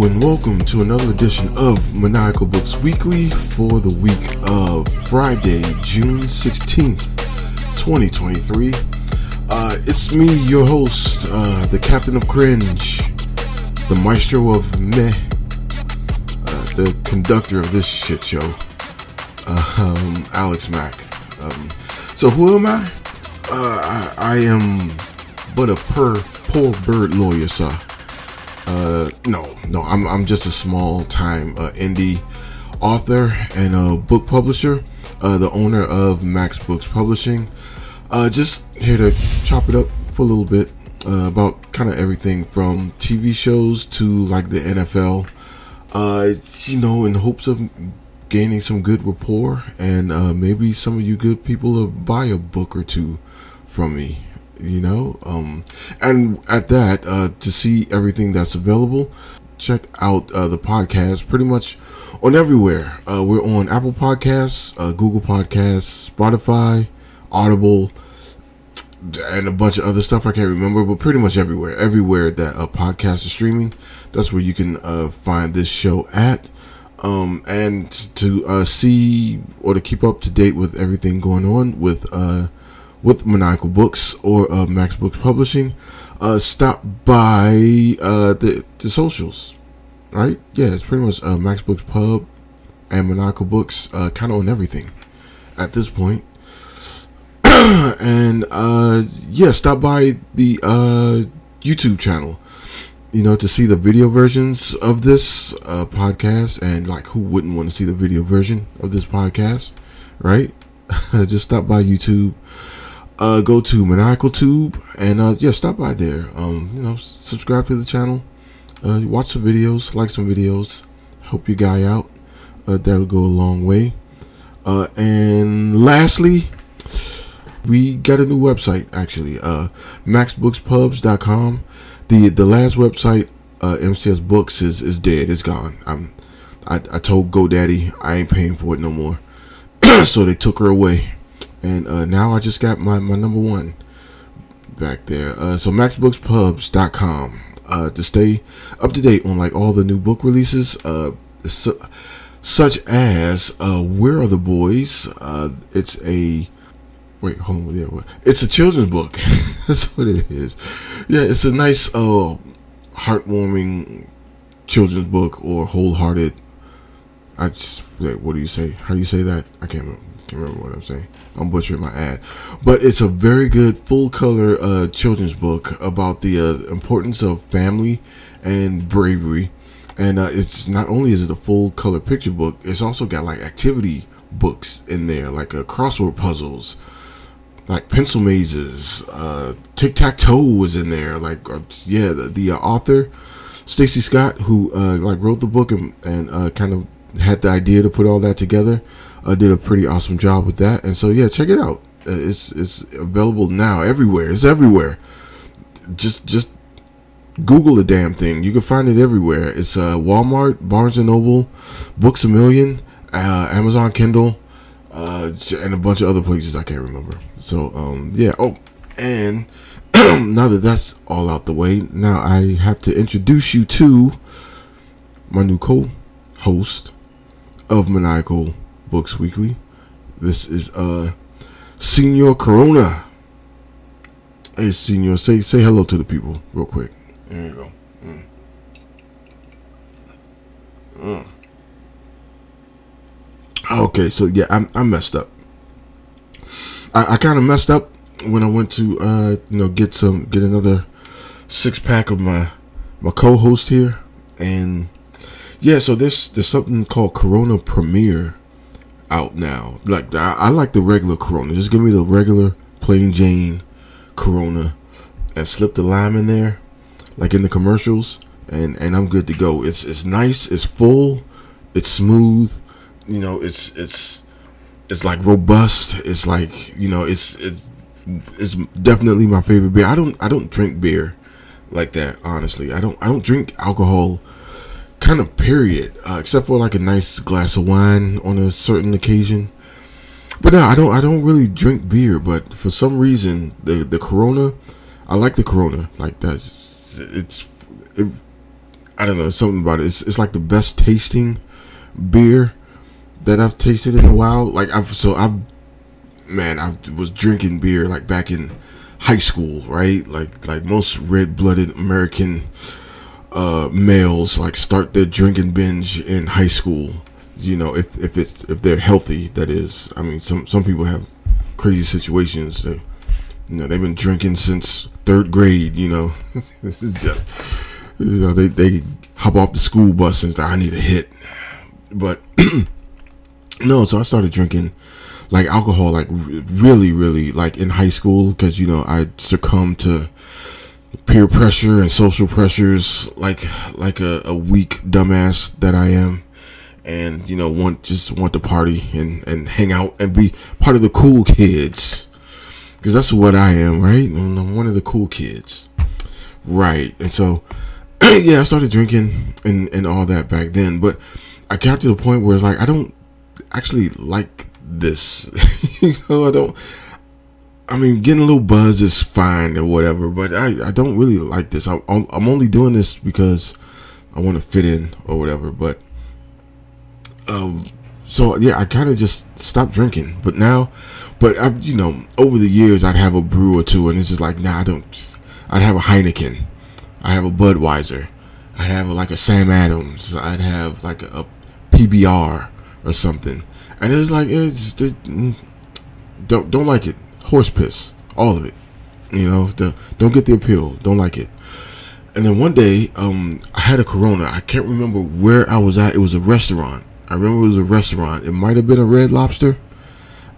And welcome to another edition of Maniacal Books Weekly for the week of Friday, June 16th, 2023. Uh, it's me, your host, uh, the captain of cringe, the maestro of meh, uh, the conductor of this shit show, um, Alex Mac. Um, so who am I? Uh, I, I am but a per, poor bird lawyer, sir. Uh, no, no, I'm, I'm just a small time uh, indie author and a book publisher, uh, the owner of Max Books Publishing. Uh, just here to chop it up for a little bit uh, about kind of everything from TV shows to like the NFL. Uh, you know, in hopes of gaining some good rapport and maybe some of you good people will buy a book or two from me you know um and at that uh to see everything that's available check out uh the podcast pretty much on everywhere. Uh we're on apple podcasts uh google podcasts spotify audible and a bunch of other stuff i can't remember but pretty much everywhere everywhere that a podcast is streaming that's where you can uh find this show at. Um and to uh see or to keep up to date with everything going on with uh with Maniacal Books or uh, Max Books Publishing, uh, stop by uh, the the socials, right? Yeah, it's pretty much uh, Max Books Pub and Maniacal Books, uh, kind of on everything at this point. and uh, yeah, stop by the YouTube channel, you know, to see the video versions of this podcast. And like, who wouldn't want to see the video version of this podcast, right? Just stop by YouTube uh, go to Maniacal Tube and uh, yeah, stop by there. Um, you know, subscribe to the channel, uh, watch some videos, like some videos, help your guy out. Uh, that'll go a long way. Uh, and lastly, we got a new website actually, uh, maxbookspubs.com. The the last website, MCS Books is is dead. It's gone. I'm I, I told GoDaddy I ain't paying for it no more, so they took her away and uh, now I just got my, my number one back there. Uh, so maxbookspubs.com uh, to stay up to date on like all the new book releases, uh, su- such as uh, Where Are the Boys? Uh, it's a wait, hold on, yeah, what? it's a children's book. That's what it is. Yeah, it's a nice, uh, heartwarming children's book or wholehearted. I just what do you say? How do you say that? I can't remember can't remember what I'm saying. I'm butchering my ad, but it's a very good full color uh, children's book about the uh, importance of family and bravery. And uh, it's not only is it a full color picture book, it's also got like activity books in there, like uh, crossword puzzles, like pencil mazes, uh, tic tac toe was in there. Like uh, yeah, the, the uh, author Stacy Scott, who uh, like wrote the book and, and uh, kind of had the idea to put all that together uh, did a pretty awesome job with that. And so yeah, check it out. Uh, it's it's available now everywhere. It's everywhere. Just just Google the damn thing. You can find it everywhere. It's uh, Walmart, Barnes and Noble, Books a Million, uh, Amazon Kindle, uh, and a bunch of other places I can't remember. So um, yeah. Oh, and now that that's all out the way, now I have to introduce you to my new co-host of Maniacal Books Weekly. This is uh Senor Corona. Hey Senor, say say hello to the people real quick. There you go. Mm. Mm. Okay, so yeah, I, I messed up. I, I kind of messed up when I went to uh you know get some get another six pack of my my co-host here and yeah so there's there's something called Corona Premier out now. Like I, I like the regular Corona. Just give me the regular plain Jane Corona and slip the lime in there, like in the commercials, and and I'm good to go. It's it's nice. It's full. It's smooth. You know, it's it's it's like robust. It's like you know, it's it's it's definitely my favorite beer. I don't I don't drink beer like that. Honestly, I don't I don't drink alcohol kind of period, uh, except for like a nice glass of wine on a certain occasion. But no, I don't. I don't really drink beer. But for some reason, the the Corona, I like the Corona. Like that's it's. It, I don't know something about it. It's, it's like the best tasting beer that I've tasted in a while. Like I've so I've man I was drinking beer like back in high school, right? Like like most red blooded American uh, males like start their drinking binge in high school. You know, if if it's if they're healthy, that is. I mean, some some people have crazy situations. They, you know, they've been drinking since third grade. You know, you know they they hop off the school bus and "I need a hit," but no. So I started drinking like alcohol, like really, really, like in high school, because you know I succumbed to peer pressure and social pressures like like a, a weak dumbass that I am. And you know want just want to party and and hang out and be part of the cool kids. Because that's what I am right? I'm one of the cool kids. Right. And so yeah I started drinking and and all that back then. But I got to the point where it's like I don't actually like this. You know I don't I mean, getting a little buzz is fine or whatever, but I, I don't really like this. I, I'm only doing this because I want to fit in or whatever. But um, so yeah, I kind of just stopped drinking. But now, but I, you know, over the years, I'd have a brew or two, and it's just like, nah, I don't. I'd have a Heineken, I have a Budweiser, I'd have like a Sam Adams, I'd have like a, a PBR or something, and it's like it's it, mm, don't don't like it horse piss, all of it. You know, the, don't get the appeal, don't like it. And then one day, um, I had a Corona. I can't remember where I was at. It was a restaurant. I remember it was a restaurant. It might have been a Red Lobster,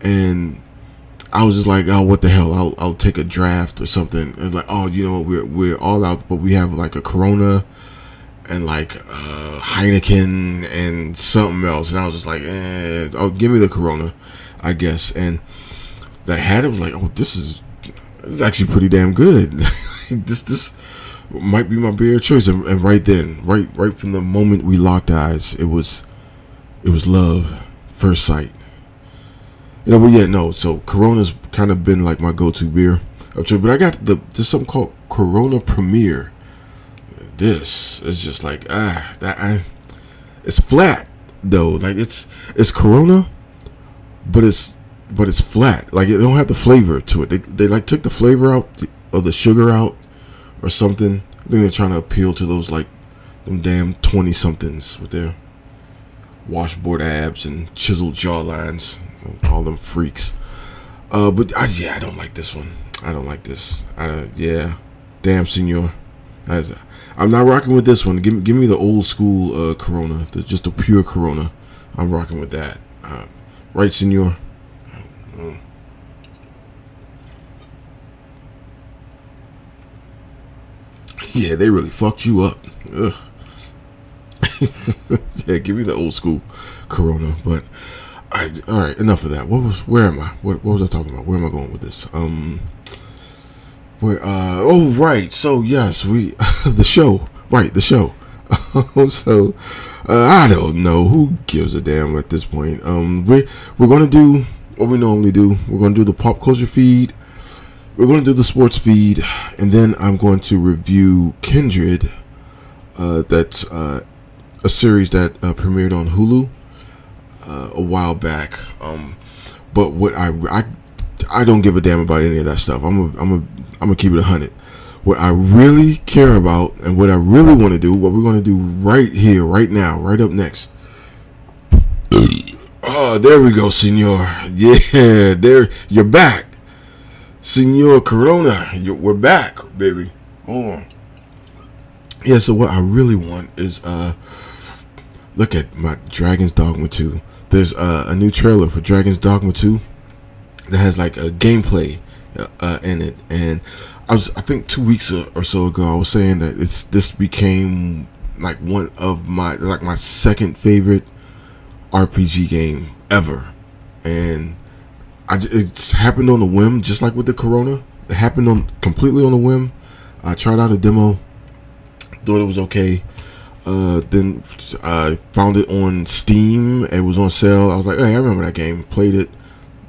and I was just like, oh, what the hell? I'll, I'll take a draft or something. And like, oh, you know, we're we're all out, but we have like a Corona and like uh, Heineken and something else. And I was just like, eh, oh, give me the Corona, I guess. And that had it was like, oh, this is this is actually pretty damn good. this this might be my beer choice. And, and, right then, right right from the moment we locked eyes, it was it was love, first sight. You know, but yeah, no. So Corona's kind of been like my go-to beer. But I got the there's something called Corona Premier. This is just like ah that I, it's flat though. Like it's it's Corona, but it's but it's flat. Like it don't have the flavor to it. They they like took the flavor out of the sugar out or something. I think they're trying to appeal to those like them damn twenty somethings with their washboard abs and chiseled jawlines. All them freaks. Uh, but I, yeah, I don't like this one. I don't like this. I, yeah, damn, senor. I, I'm not rocking with this one. Give give me the old school uh, Corona, the, just a pure Corona. I'm rocking with that. Uh, right, senor. Mm. Yeah, they really fucked you up. Ugh. yeah, give me the old school Corona. But I, all right, enough of that. What was? Where am I? What, what was I talking about? Where am I going with this? Um, where? Uh, oh, right. So yes, we the show. Right, the show. so uh, I don't know who gives a damn at this point. Um, we we're gonna do what we normally do. We're going to do the pop culture feed. We're going to do the sports feed, and then I'm going to review Kindred. Uh, that's uh, a series that uh, premiered on Hulu uh, a while back. Um, but what I, I I don't give a damn about any of that stuff. I'm a, I'm a, I'm gonna keep it a hundred. What I really care about and what I really want to do, what we're gonna do right here, right now, right up next. Oh, there we go, Senor. Yeah, there you're back, Senor Corona. You're, we're back, baby. On. Yeah. So what I really want is uh, look at my Dragon's Dogma 2. There's uh, a new trailer for Dragon's Dogma 2 that has like a gameplay uh, uh, in it, and I was I think two weeks or so ago I was saying that it's this became like one of my like my second favorite RPG game ever, and I, it's happened on a whim, just like with the Corona. It happened on completely on a whim. I tried out a demo, thought it was okay. Uh, then I found it on Steam. It was on sale. I was like, hey, I remember that game. Played it,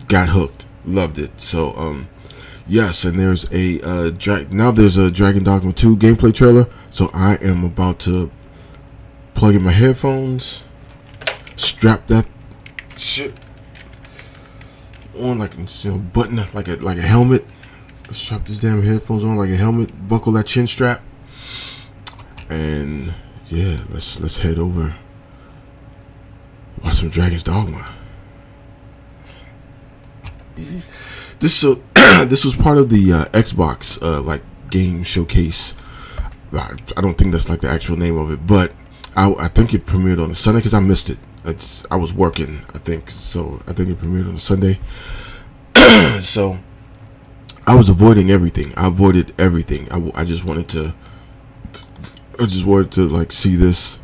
got hooked, loved it. So, um, yes, and there's a uh, dra- now there's a Dragon Dogma 2 gameplay trailer. So I am about to plug in my headphones, strap that shit on like you know button like a like a helmet. Strap these damn headphones on like a helmet. Buckle that chin strap, and yeah, let's let's head over. Watch some Dragon's Dogma. This so this was part of the uh, Xbox uh, like game showcase. I don't think that's like the actual name of it, but I, I think it premiered on the Sunday because I missed it. I was working, I think, so I think it premiered on Sunday. so I was avoiding everything. I avoided everything. I, I just wanted to. I just wanted to like see this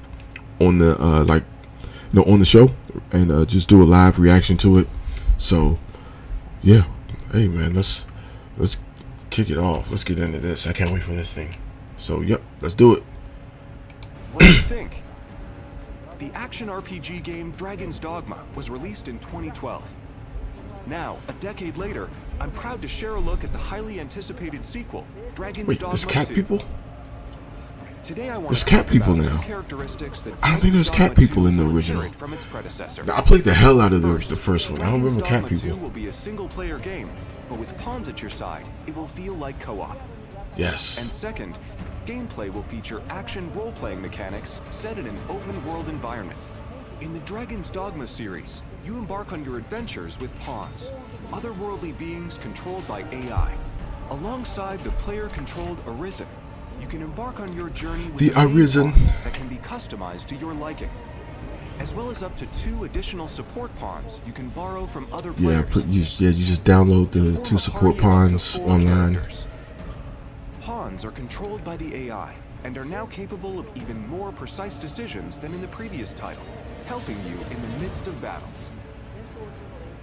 on the uh, like you know on the show and uh, just do a live reaction to it. So yeah, hey man, let's let's kick it off. Let's get into this. I can't wait for this thing. So yep, let's do it. What do you think? The action RPG game Dragon's Dogma was released in 2012. Now, a decade later, I'm proud to share a look at the highly anticipated sequel, Dragon's Wait, Dogma there's cat 2. people? Today I want There's to cat people now. characteristics that I don't think there's cat people in the original. From its predecessor. Now, I played the hell out of the, First, the first one. I don't remember cat Dogma 2 people. will be a single-player game, but with pawns at your side, it will feel like co-op. Yes. And second, gameplay will feature action role-playing mechanics set in an open-world environment. In the Dragon's Dogma series, you embark on your adventures with pawns, otherworldly beings controlled by AI. Alongside the player-controlled Arisen, you can embark on your journey with The Arisen. that can be customized to your liking. As well as up to two additional support pawns you can borrow from other Yeah, players. put, you, yeah, you just download the two support party of up to pawns online. characters. Pawns are controlled by the AI and are now capable of even more precise decisions than in the previous title, helping you in the midst of battle.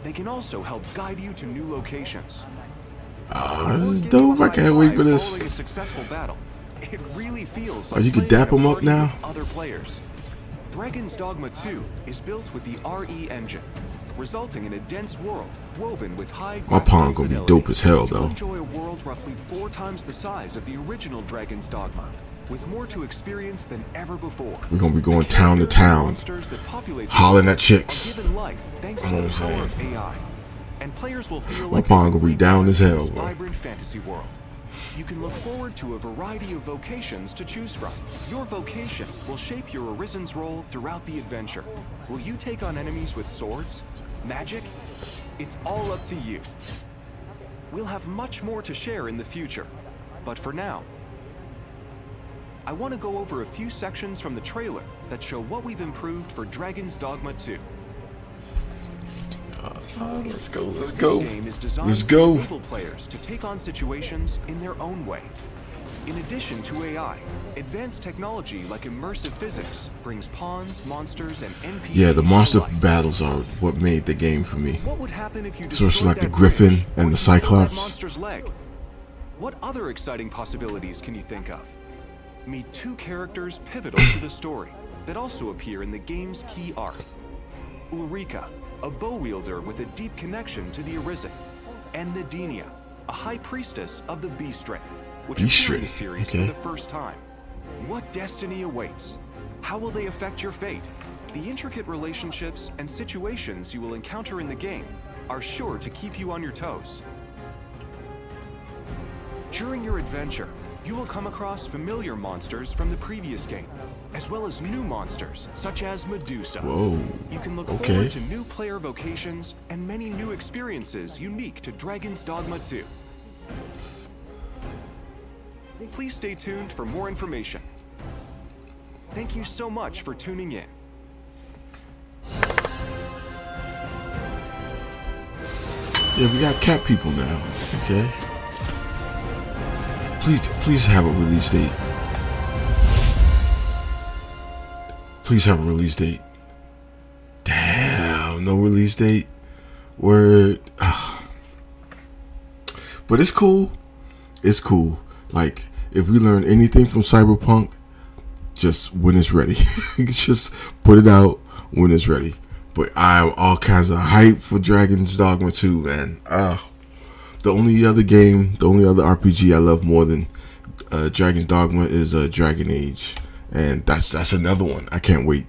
They can also help guide you to new locations. Ah, this is dope. I can't wait for this. following a successful battle. It really feels Oh, you can dap them up now? Other players. Dragon's Dogma 2 is built with the RE engine, resulting in a dense world woven with high My pawn gonna be dope as hell, though. enjoy a world roughly four times the size of the original Dragon's Dogma, with more to experience than ever before. We're gonna be going town to town, hollering at chicks. life thanks to know the what I'm power of saying? AI. And players will feel My like pawn gonna be down as hell, bro. vibrant fantasy world. You can look forward to a variety of vocations to choose from. Your vocation will shape your Arisen's role throughout the adventure. Will you take on enemies with swords? Magic? It's all up to you. We'll have much more to share in the future. But for now, I want to go over a few sections from the trailer that show what we've improved for Dragon's Dogma 2. Ah, let's go. Let's This go. game is designed Let's go. players to take on situations in their own way. In addition to AI, advanced technology like immersive physics brings pawns, monsters, and NPCs Yeah, the monster battles are what made the game for me. What would happen if you it's like the Griffin and the Cyclops. Monster's leg? What other exciting possibilities can you think of? Meet two characters pivotal to the story that also appear in the game's key arc. Ulrika, a bow wielder with a deep connection to the Arisen, and Nadinia, a high priestess of the Beastren, which Beast appear in the series okay. for the first time. What destiny awaits? How will they affect your fate? The intricate relationships and situations you will encounter in the game are sure to keep you on your toes. During your adventure, you will come across familiar monsters from the previous game, as well as new monsters such as Medusa. Whoa. You can look Okay. forward to new player vocations and many new experiences unique to Dragon's Dogma 2. Please stay tuned for more information. Thank you so much for tuning in. Yeah, we got cat people now. Okay. Please, please have a release date. Please have a release date. Damn, no release date. Word. Ah. But it's cool. It's cool. Like, if we learn anything from Cyberpunk, just when it's ready. just put it out when it's ready. But I'm all kinds of hype for Dragon's Dogma 2, man. Ah, the only other game, the only other RPG I love more than uh, Dragon's Dogma is uh, Dragon Age, and that's that's another one. I can't wait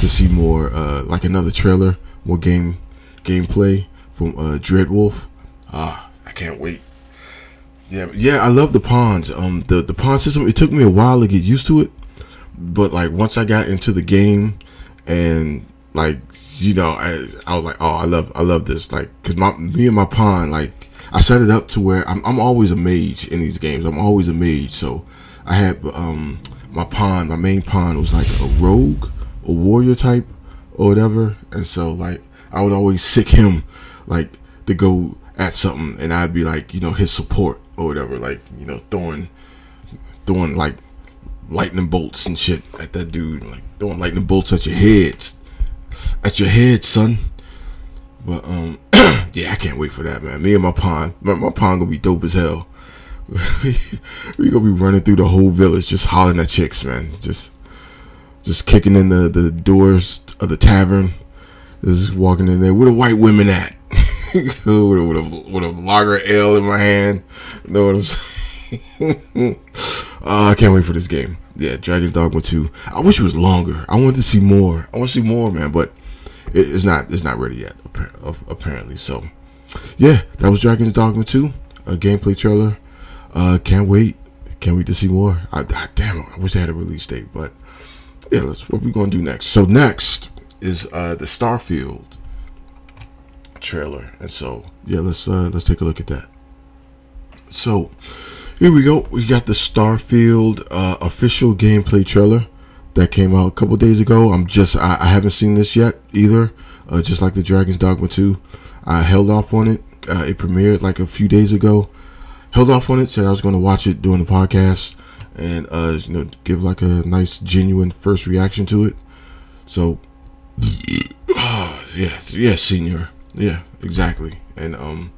to see more, uh, like another trailer, more game gameplay from uh, Dreadwolf. Ah, I can't wait. Yeah, yeah, I love the pawns. Um, the the pawn system. It took me a while to get used to it, but like once I got into the game, and like you know, I, I was like, oh, I love I love this. Like, cause my me and my pawn, like I set it up to where I'm I'm always a mage in these games. I'm always a mage, so I had um my pawn, my main pawn was like a rogue, a warrior type, or whatever, and so like I would always sick him, like to go at something, and I'd be like, you know, his support or whatever, like you know, throwing, throwing like lightning bolts and shit at that dude, like throwing lightning bolts at your heads, at your head, son. But um, yeah, I can't wait for that, man. Me and my pawn, my, my pawn gonna be dope as hell. we gonna be running through the whole village, just hollering at chicks, man. Just, just kicking in the, the doors of the tavern. Just walking in there. Where the white women at? with, a, with, a, with a lager ale in my hand. You know what I'm saying? uh, I can't wait for this game. Yeah, Dragon's Dogma 2. I wish it was longer. I wanted to see more. I want to see more, man, but it, it's not. It's not ready yet, apparently. So, yeah, that was Dragon's Dogma 2, a gameplay trailer. Uh, can't wait. Can't wait to see more. I, I damn, I wish I had a release date, but yeah, let's. What we gonna do next? So next is uh the Starfield trailer, and so yeah, let's uh let's take a look at that. So here we go. We got the Starfield uh, official gameplay trailer that came out a couple days ago. I'm just I, I haven't seen this yet either. Uh, just like the Dragon's Dogma 2, I held off on it. Uh, it premiered like a few days ago held off on it. Said I was going to watch it during the podcast and uh, you know give like a nice genuine first reaction to it. So oh, yes, yeah, senior, yeah, exactly. And um,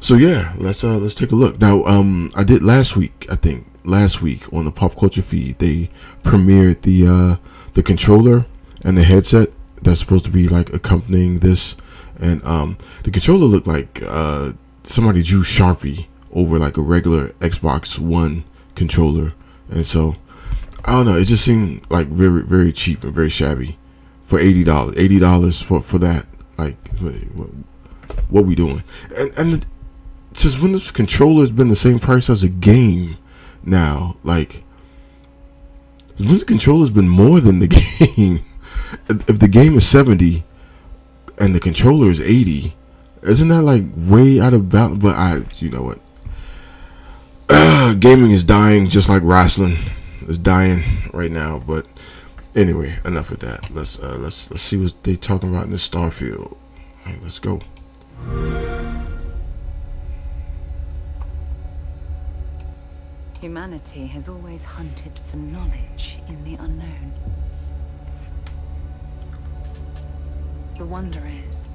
so yeah, let's uh let's take a look. Now um, I did last week, I think last week on the pop culture feed they premiered the uh the controller and the headset that's supposed to be like accompanying this and um the controller looked like uh somebody drew sharpie over like a regular Xbox One controller, and so I don't know. It just seemed like very very cheap and very shabby for eighty dollars. Eighty dollars for for that. Like what, what we doing? And and since when this controller has been the same price as a game now, like when the controller's been more than the game. if the game is seventy and the controller is eighty, isn't that like way out of balance? But I, you know what? gaming is dying just like wrestling is dying right now. But anyway, enough of that. Let's uh, let's let's see what they talking about in the Starfield. All right, let's go. Humanity has always hunted for knowledge in the unknown. The wonder is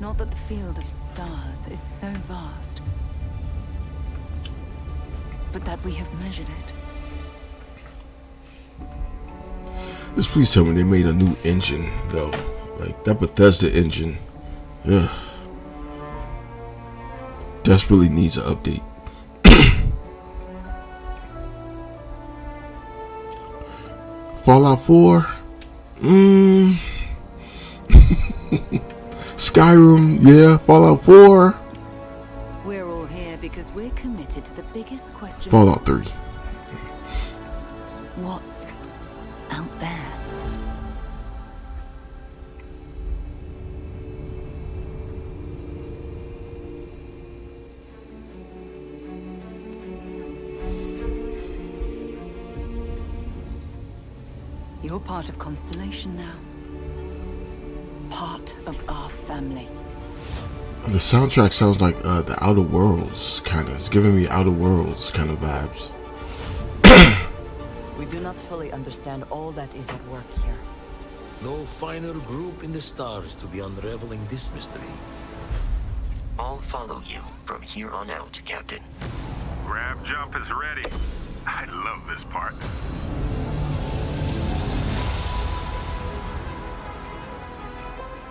not that the field of stars is so vast but that we have measured it. Just please tell me they made a new engine, though. Like, that Bethesda engine. Ugh. Desperately needs an update. Fallout 4? Mmm. Skyrim, yeah. Fallout 4. Fallout 3. What's out there? You're part of Constellation now. Part of our family. The soundtrack sounds like uh, the Outer Worlds kind of. It's giving me Outer Worlds kind of vibes. we do not fully understand all that is at work here. No finer group in the stars to be unraveling this mystery. I'll follow you from here on out, Captain. Grab jump is ready. I love this part.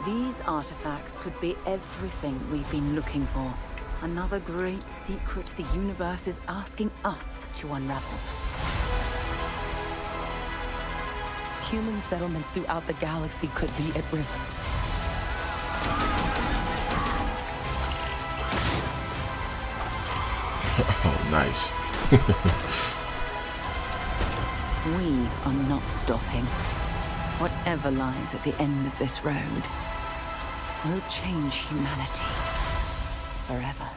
These artifacts could be everything we've been looking for. Another great secret the universe is asking us to unravel. Human settlements throughout the galaxy could be at risk. Oh, nice. We are not stopping. Whatever lies at the end of this road will change humanity forever.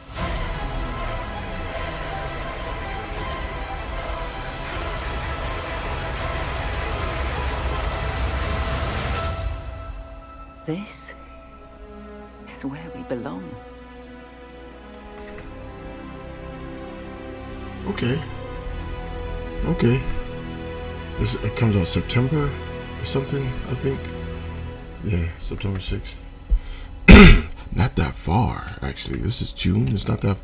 This is where we belong. Okay. Okay. This it comes out September or something, I think. Yeah, September sixth. not that far, actually. This is June. It's not that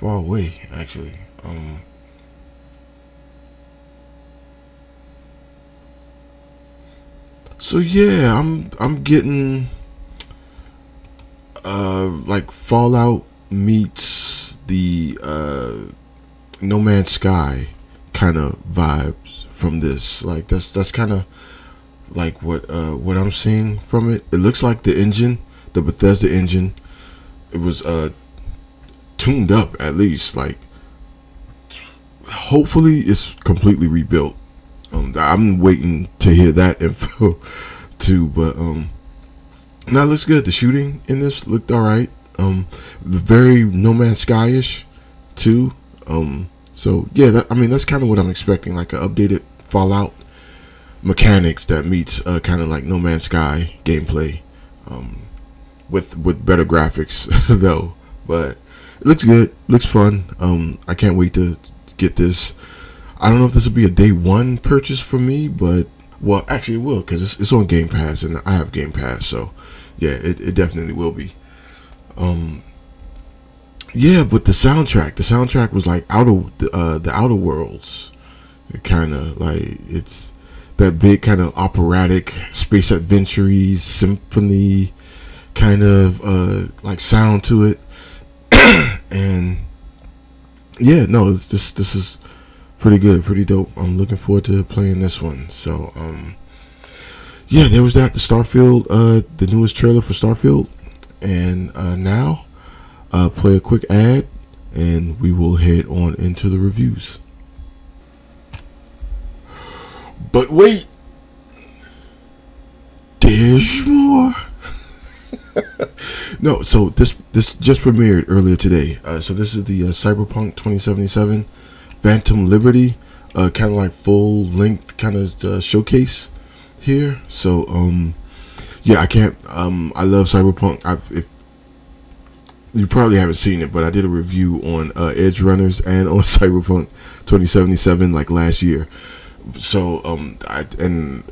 far away, actually. Um. So yeah, I'm I'm getting uh like Fallout meets the uh No Man's Sky kind of vibes from this. Like that's that's kind of like what uh what I'm seeing from it. It looks like the engine, the Bethesda engine, it was uh tuned up at least. Like hopefully it's completely rebuilt. Um, I'm waiting to hear that info too, but um, now looks good. The shooting in this looked all right. Um, the very No Man's Sky-ish too. Um, so yeah, that, I mean that's kind of what I'm expecting, like an updated Fallout mechanics that meets uh, kind of like No Man's Sky gameplay, um, with with better graphics though. But it looks good, looks fun. Um, I can't wait to get this. I don't know if this will be a day one purchase for me, but well, actually it will because it's, it's on Game Pass and I have Game Pass, so yeah, it, it definitely will be. Um, yeah, but the soundtrack, the soundtrack was like out of uh, the Outer Worlds, kind of like it's that big kind of operatic space adventure symphony kind of uh, like sound to it, and yeah, no, it's this this is pretty good, pretty dope. I'm looking forward to playing this one. So, um, yeah, there was that the Starfield, uh, the newest trailer for Starfield, and uh, now uh, play a quick ad, and we will head on into the reviews. But wait, there's more. no, so this this just premiered earlier today. Uh, so this is the uh, Cyberpunk 2077 Phantom Liberty, uh, kind of like full length kind of uh, showcase here. So um, yeah, I can't. Um, I love Cyberpunk. I've if you probably haven't seen it, but I did a review on uh, Edgerunners and on Cyberpunk 2077 like last year. So um, I and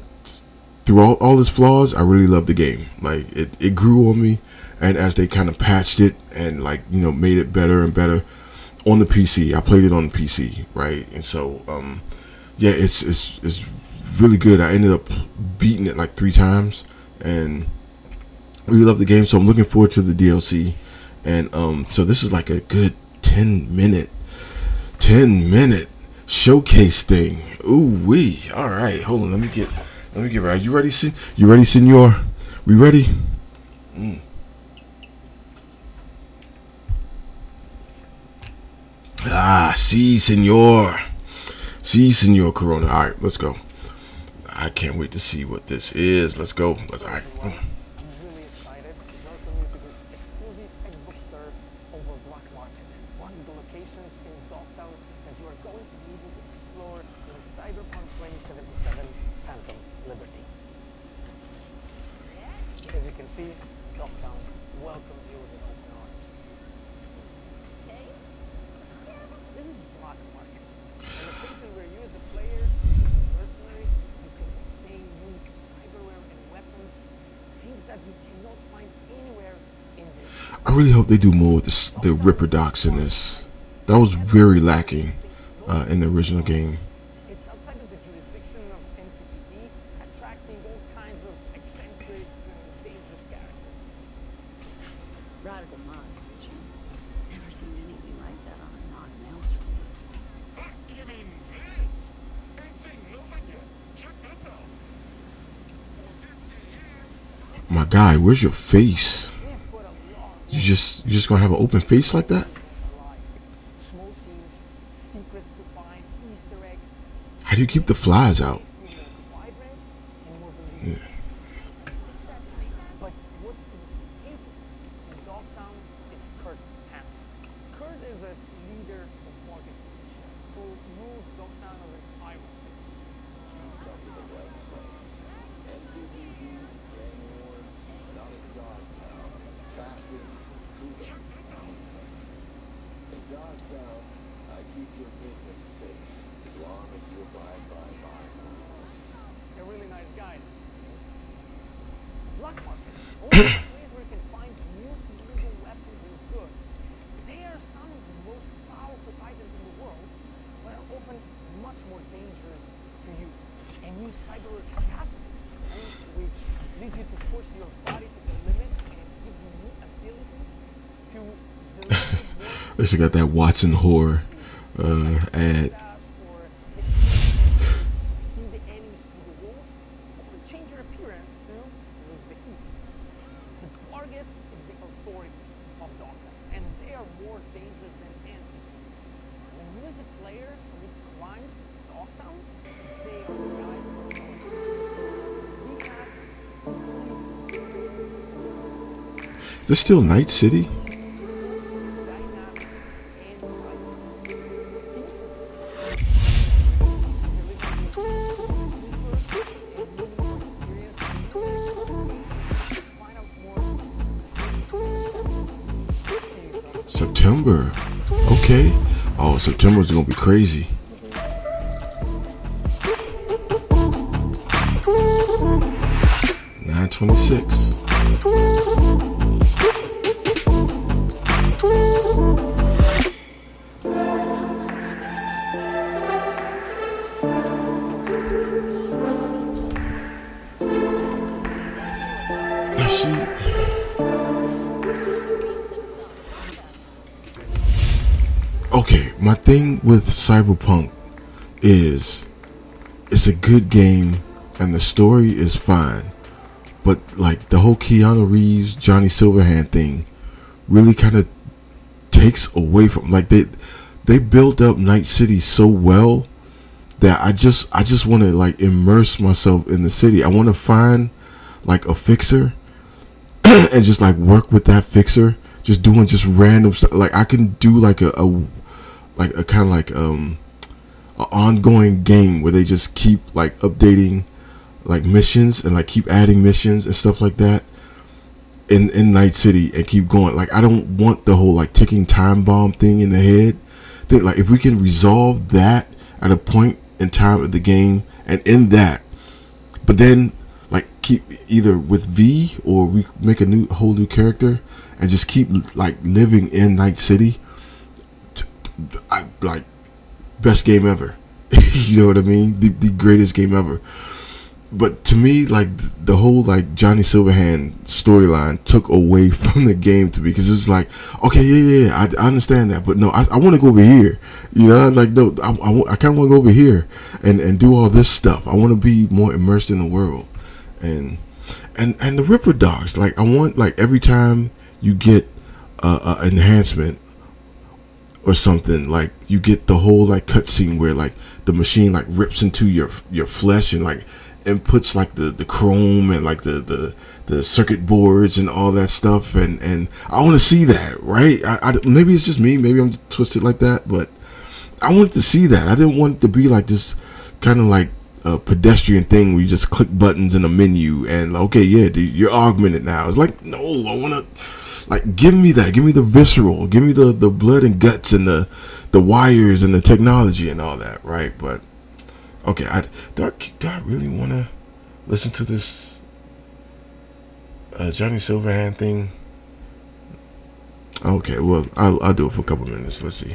through all, all its flaws, I really love the game. Like it, it grew on me, and as they kind of patched it and like you know made it better and better on the PC. I played it on the PC, right? And so um, yeah, it's it's it's really good. I ended up beating it like three times, and really love the game. So I'm looking forward to the DLC. And um, so this is like a good ten minute, ten minute showcase thing. Ooh wee! All right, hold on. Let me get let me get right. You ready, sen- You ready, Senor? We ready? Mm. Ah, si, Senor. Si, Senor Corona. All right, let's go. I can't wait to see what this is. Let's go. Let's. All right. Mm. I'm really excited to welcome you to this exclusive Xbox store over Black Market, one of the locations in Dogtown that you are going to be able to explore in Cyberpunk 2077 Phantom Liberty. As you can see, Dogtown welcomes you with open arms. This is Black Market, a location where you as a player, as a mercenary, you can obtain unique cyberware and weapons, things that you cannot find anywhere in this. I really hope they do more with this, the Ripper docs in this. That was very lacking uh, in the original game. It's outside of the jurisdiction of NCPD, attracting all kinds of eccentrics and dangerous characters. Radical mods, Jim. Never seen anything like that on a non-maelstrom. You mean this? Ain't seen nothing yet. Check this out. guy, where's your face? You just you just gonna have an open face like that? Small scenes, secrets to find, Easter eggs, How do you keep the flies out? vibrant and more believable. But what's inescapable in Dogtown is Kurt Hansen. Kurt is a leader of Barghest Militia who rules Dogtown as an iron fist. Dogtown, I keep your business safe as long as you abide by my rules. They're really nice guys. see? Black market. Also a place where you can find new illegal weapons and goods. They are some of the most powerful items in the world, but are often much more dangerous to use. And use cyber capacity system, which leads you to push your body to the limit and give you new abilities to deliver more They should got that Watson horror uh, ad. Is this still Night City? September. Okay. Oh, September's gonna be crazy. Nine twenty-six. Thing with Cyberpunk is it's a good game and the story is fine. But like the whole Keanu Reeves, Johnny Silverhand thing really kind of takes away from like they they built up Night City so well that I just I just want to like immerse myself in the city. I want to find like a fixer and just like work with that fixer just doing just random stuff like i can do like a, a like a kind of like um an ongoing game where they just keep like updating like missions and like keep adding missions and stuff like that in in night city and keep going like i don't want the whole like ticking time bomb thing in the head think like if we can resolve that at a point in time of the game and in that but then like keep either with V or we make a new whole new character and just keep like living in Night City. I like best game ever. you know what I mean? The, the greatest game ever. But to me, like the whole like Johnny Silverhand storyline took away from the game to me because it's like, okay, yeah, yeah, yeah I, I understand that, but no, I, I want to go over here. You know, like no, I, I, I kind of want to go over here and and do all this stuff. I want to be more immersed in the world, and and and the Ripper docs. Like I want like every time you get uh, a enhancement or something. Like you get the whole like cutscene where like the machine like rips into your your flesh and like and puts like the the chrome and like the the the circuit boards and all that stuff. And and I want to see that right? I, I maybe it's just me maybe I'm twisted like that but I wanted to see that. I didn't want it to be like this kind of like a pedestrian thing where you just click buttons in a menu and okay yeah dude, you're augmented now. It's like no I want to like give me that. Give me the visceral. Give me the the blood and guts and the the wires and the technology and all that right? But okay i do i, do I really want to listen to this uh, johnny silverhand thing? Okay well I'll, I'll do it for a couple minutes. Let's see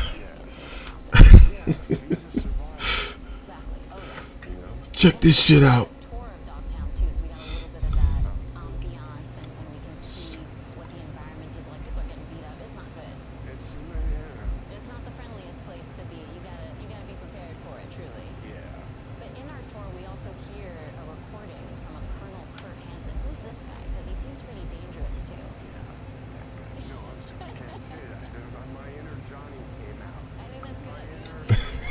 Check this shit out.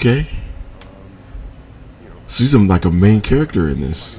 Okay. So he's like a main character in this.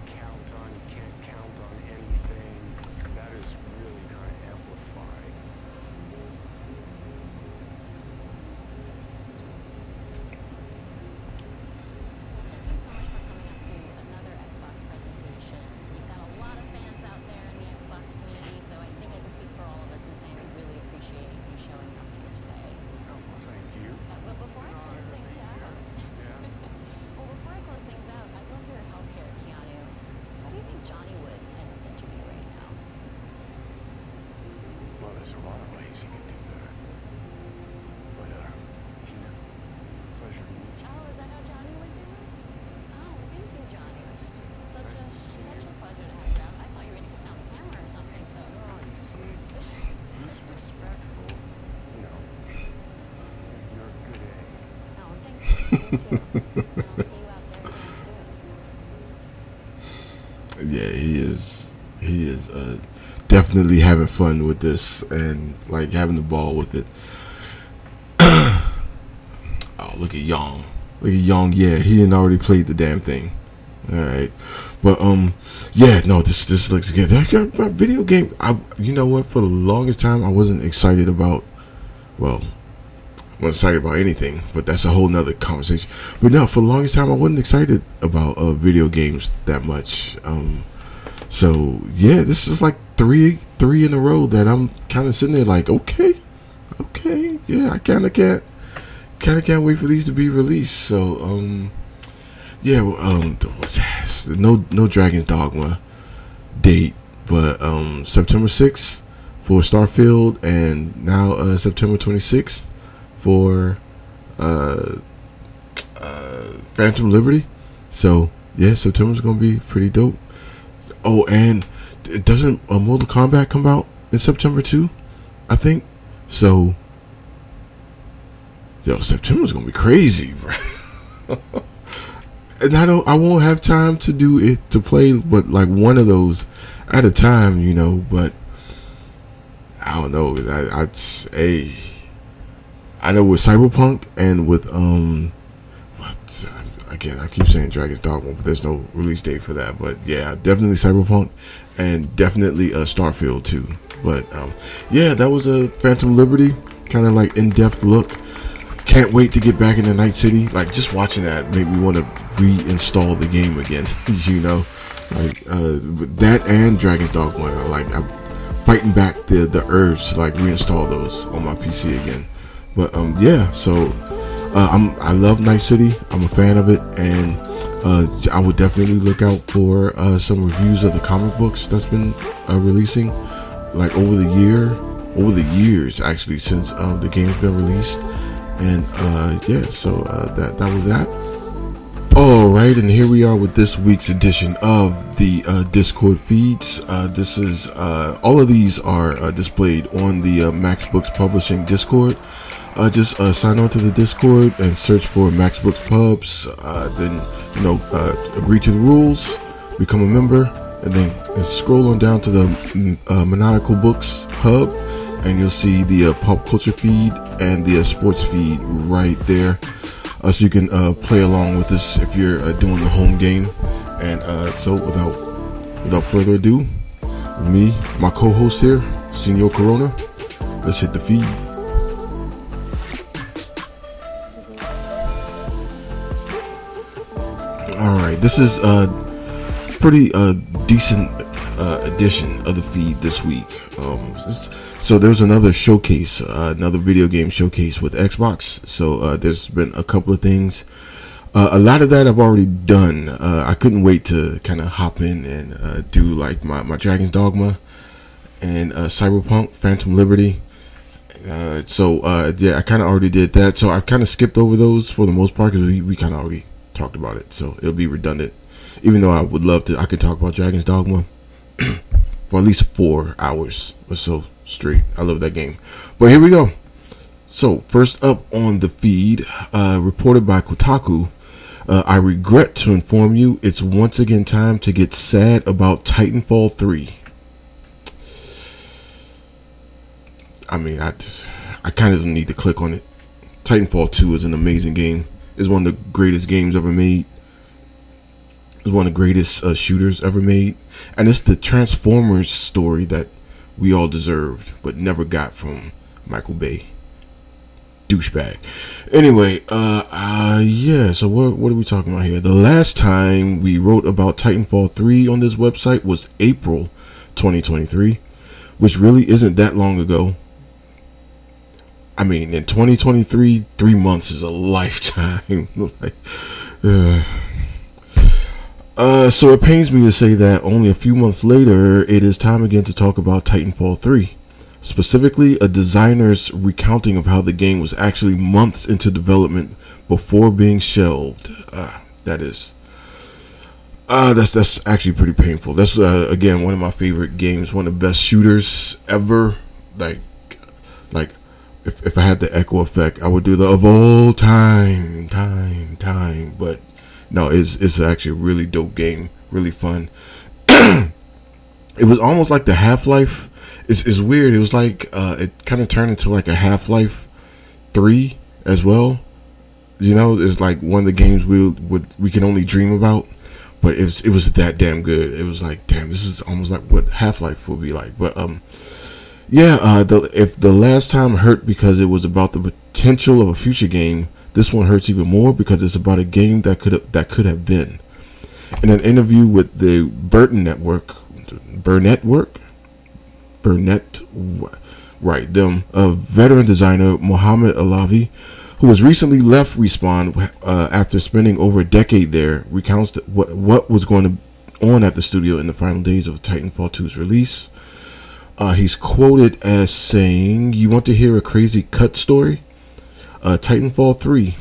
yeah, he is. He is uh, definitely having fun with this and like having the ball with it. oh, look at Young. Look at Young. Yeah, he didn't already played the damn thing. All right, but um, yeah, no, this this looks good. That, video game. I, you know what? For the longest time, I wasn't excited about. Well, I'm excited about anything, but that's a whole nother conversation. But no, for the longest time, I wasn't excited about uh, video games that much. Um, so yeah, this is like three three in a row that I'm kind of sitting there like, okay, okay, yeah, I kind of can't kind of can't wait for these to be released. So um, yeah, um, no no Dragon's Dogma date, but um, September sixth for Starfield, and now uh, September twenty sixth for uh, uh, Phantom Liberty. So yeah, September's gonna be pretty dope. Oh, and it doesn't uh, Mortal Kombat come out in September too? I think so. Yo, September's gonna be crazy, and I don't, I won't have time to do it to play, but like one of those at a time, you know. But I don't know. I, I, hey, I know with Cyberpunk and with um, what again? I keep saying Dragon's Dogma, but there's no release date for that. But yeah, definitely Cyberpunk and definitely uh, Starfield too. But um, yeah, that was a Phantom Liberty kind of like in-depth look. Can't wait to get back into Night City. Like just watching that made me want to reinstall the game again. you know, like uh, that and Dragon's Dogma. Like I'm fighting back the the urge to like reinstall those on my PC again. But um, yeah, so uh, I'm I love Night City. I'm a fan of it, and uh, I would definitely look out for uh, some reviews of the comic books that's been uh, releasing, like over the year, over the years actually since um, the game's been released. And uh, yeah, so uh, that that was that. All right, and here we are with this week's edition of the uh, Discord feeds. Uh, this is uh, all of these are displayed on the Max Books Publishing Discord. Uh, just sign on to the Discord and search for Max Books Pubs. then you know agree to the rules, become a member, and then scroll on down to the mm, Maniacal Books Hub, and you'll see the pop culture feed and the sports feed right there uh, so you can uh, play along with us if you're uh, doing the home game. And uh, so, without without further ado, me, my co-host here, Senor Corona, let's hit the feed. All right, this is a pretty uh, decent uh, edition of the feed this week. Um, so there's another showcase, uh, another video game showcase with Xbox. So uh, there's been a couple of things. Uh, a lot of that I've already done. Uh, I couldn't wait to kind of hop in and uh, do like my, my Dragon's Dogma and uh, Cyberpunk Phantom Liberty. so yeah, I kind of already did that. So I kind of skipped over those for the most part because we, we kind of already talked about it. So it'll be redundant. Even though I would love to, I could talk about Dragon's Dogma for at least four hours or so straight. I love that game. But here we go. So, first up on the feed, uh, reported by Kotaku, uh, I regret to inform you it's once again time to get sad about Titanfall 3. I mean, I just, I kind of don't need to click on it. Titanfall 2 is an amazing game. It's one of the greatest games ever made. It's one of the greatest uh, shooters ever made. And it's the Transformers story that we all deserved, but never got from Michael Bay. Douchebag. Anyway, uh, uh, yeah. So what what are we talking about here? The last time we wrote about Titanfall 3 on this website was April 2023, which really isn't that long ago. I mean, in 2023, three months is a lifetime. like, uh, uh, so it pains me to say that only a few months later, it is time again to talk about Titanfall 3. Specifically, a designer's recounting of how the game was actually months into development before being shelved. Uh, that is. Uh, that's that's actually pretty painful. That's uh, again one of my favorite games, one of the best shooters ever. Like, like if, if I had the echo effect, I would do the of all time, time, time. But no, it's it's actually a really dope game, really fun. it was almost like the Half Life. It's, it's weird. It was like uh, it kind of turned into like a Half Life three as well. You know, it's like one of the games we would we can only dream about. But it was it was that damn good. It was like, damn, this is almost like what Half Life would be like. But um, yeah, uh, the, if the last time hurt because it was about the potential of a future game, this one hurts even more because it's about a game that could that could have been. In an interview with the Burton Network, Burnett Work, Burnett, right? Them, a veteran designer Mohammed Alavi, who has recently left Respawn uh, after spending over a decade there, recounts what what was going on at the studio in the final days of Titanfall 2's release. Uh, he's quoted as saying, "You want to hear a crazy cut story? Uh, Titanfall 3.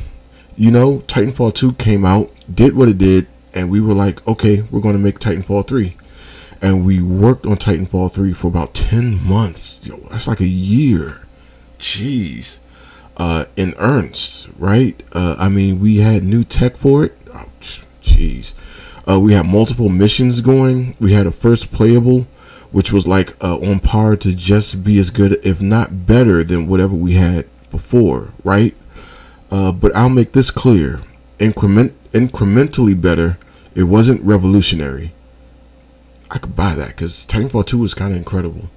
You know, Titanfall 2 came out, did what it did, and we were like, okay, we're going to make Titanfall 3." And we worked on Titanfall 3 for about 10 months. Yo, that's like a year. Jeez. Uh, in earnest, right? Uh, I mean, we had new tech for it. Oh, jeez. Uh, we had multiple missions going. We had a first playable which was like uh, on par to just be as good, if not better, than whatever we had before, right? Uh, but I'll make this clear: increment incrementally better. It wasn't revolutionary. I could buy that because Titanfall 2 was kind of incredible,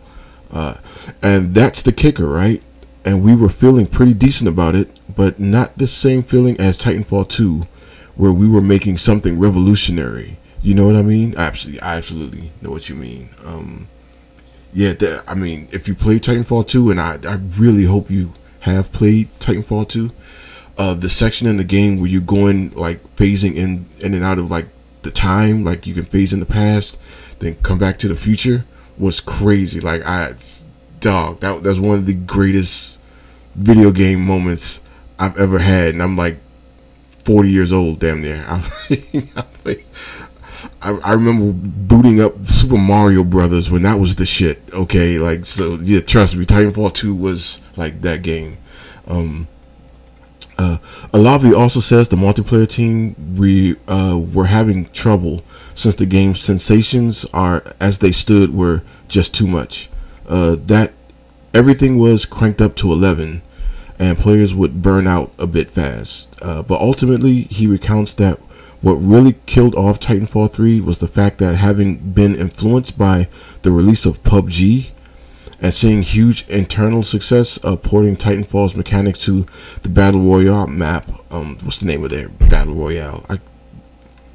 uh, and that's the kicker, right? And we were feeling pretty decent about it, but not the same feeling as Titanfall 2, where we were making something revolutionary you know what I mean? Absolutely, I absolutely know what you mean. Um, yeah, that, I mean, if you play Titanfall 2, and I, I really hope you have played Titanfall 2, uh, the section in the game where you're going like phasing in in and out of like the time, like you can phase in the past, then come back to the future, was crazy. Like I, dog, that that's one of the greatest video game moments I've ever had, and I'm like 40 years old, damn near. I'm, like, I, I remember booting up Super Mario Brothers when that was the shit. Okay, like so yeah, trust me, Titanfall two was like that game. Um, uh, Alavi also says the multiplayer team we uh, were having trouble since the game's sensations are as they stood were just too much. Uh, that everything was cranked up to eleven, and players would burn out a bit fast. Uh, but ultimately, he recounts that what really killed off Titanfall 3 was the fact that having been influenced by the release of PUBG and seeing huge internal success of porting Titanfall's mechanics to the Battle Royale map. Um, what's the name of their Battle Royale? I,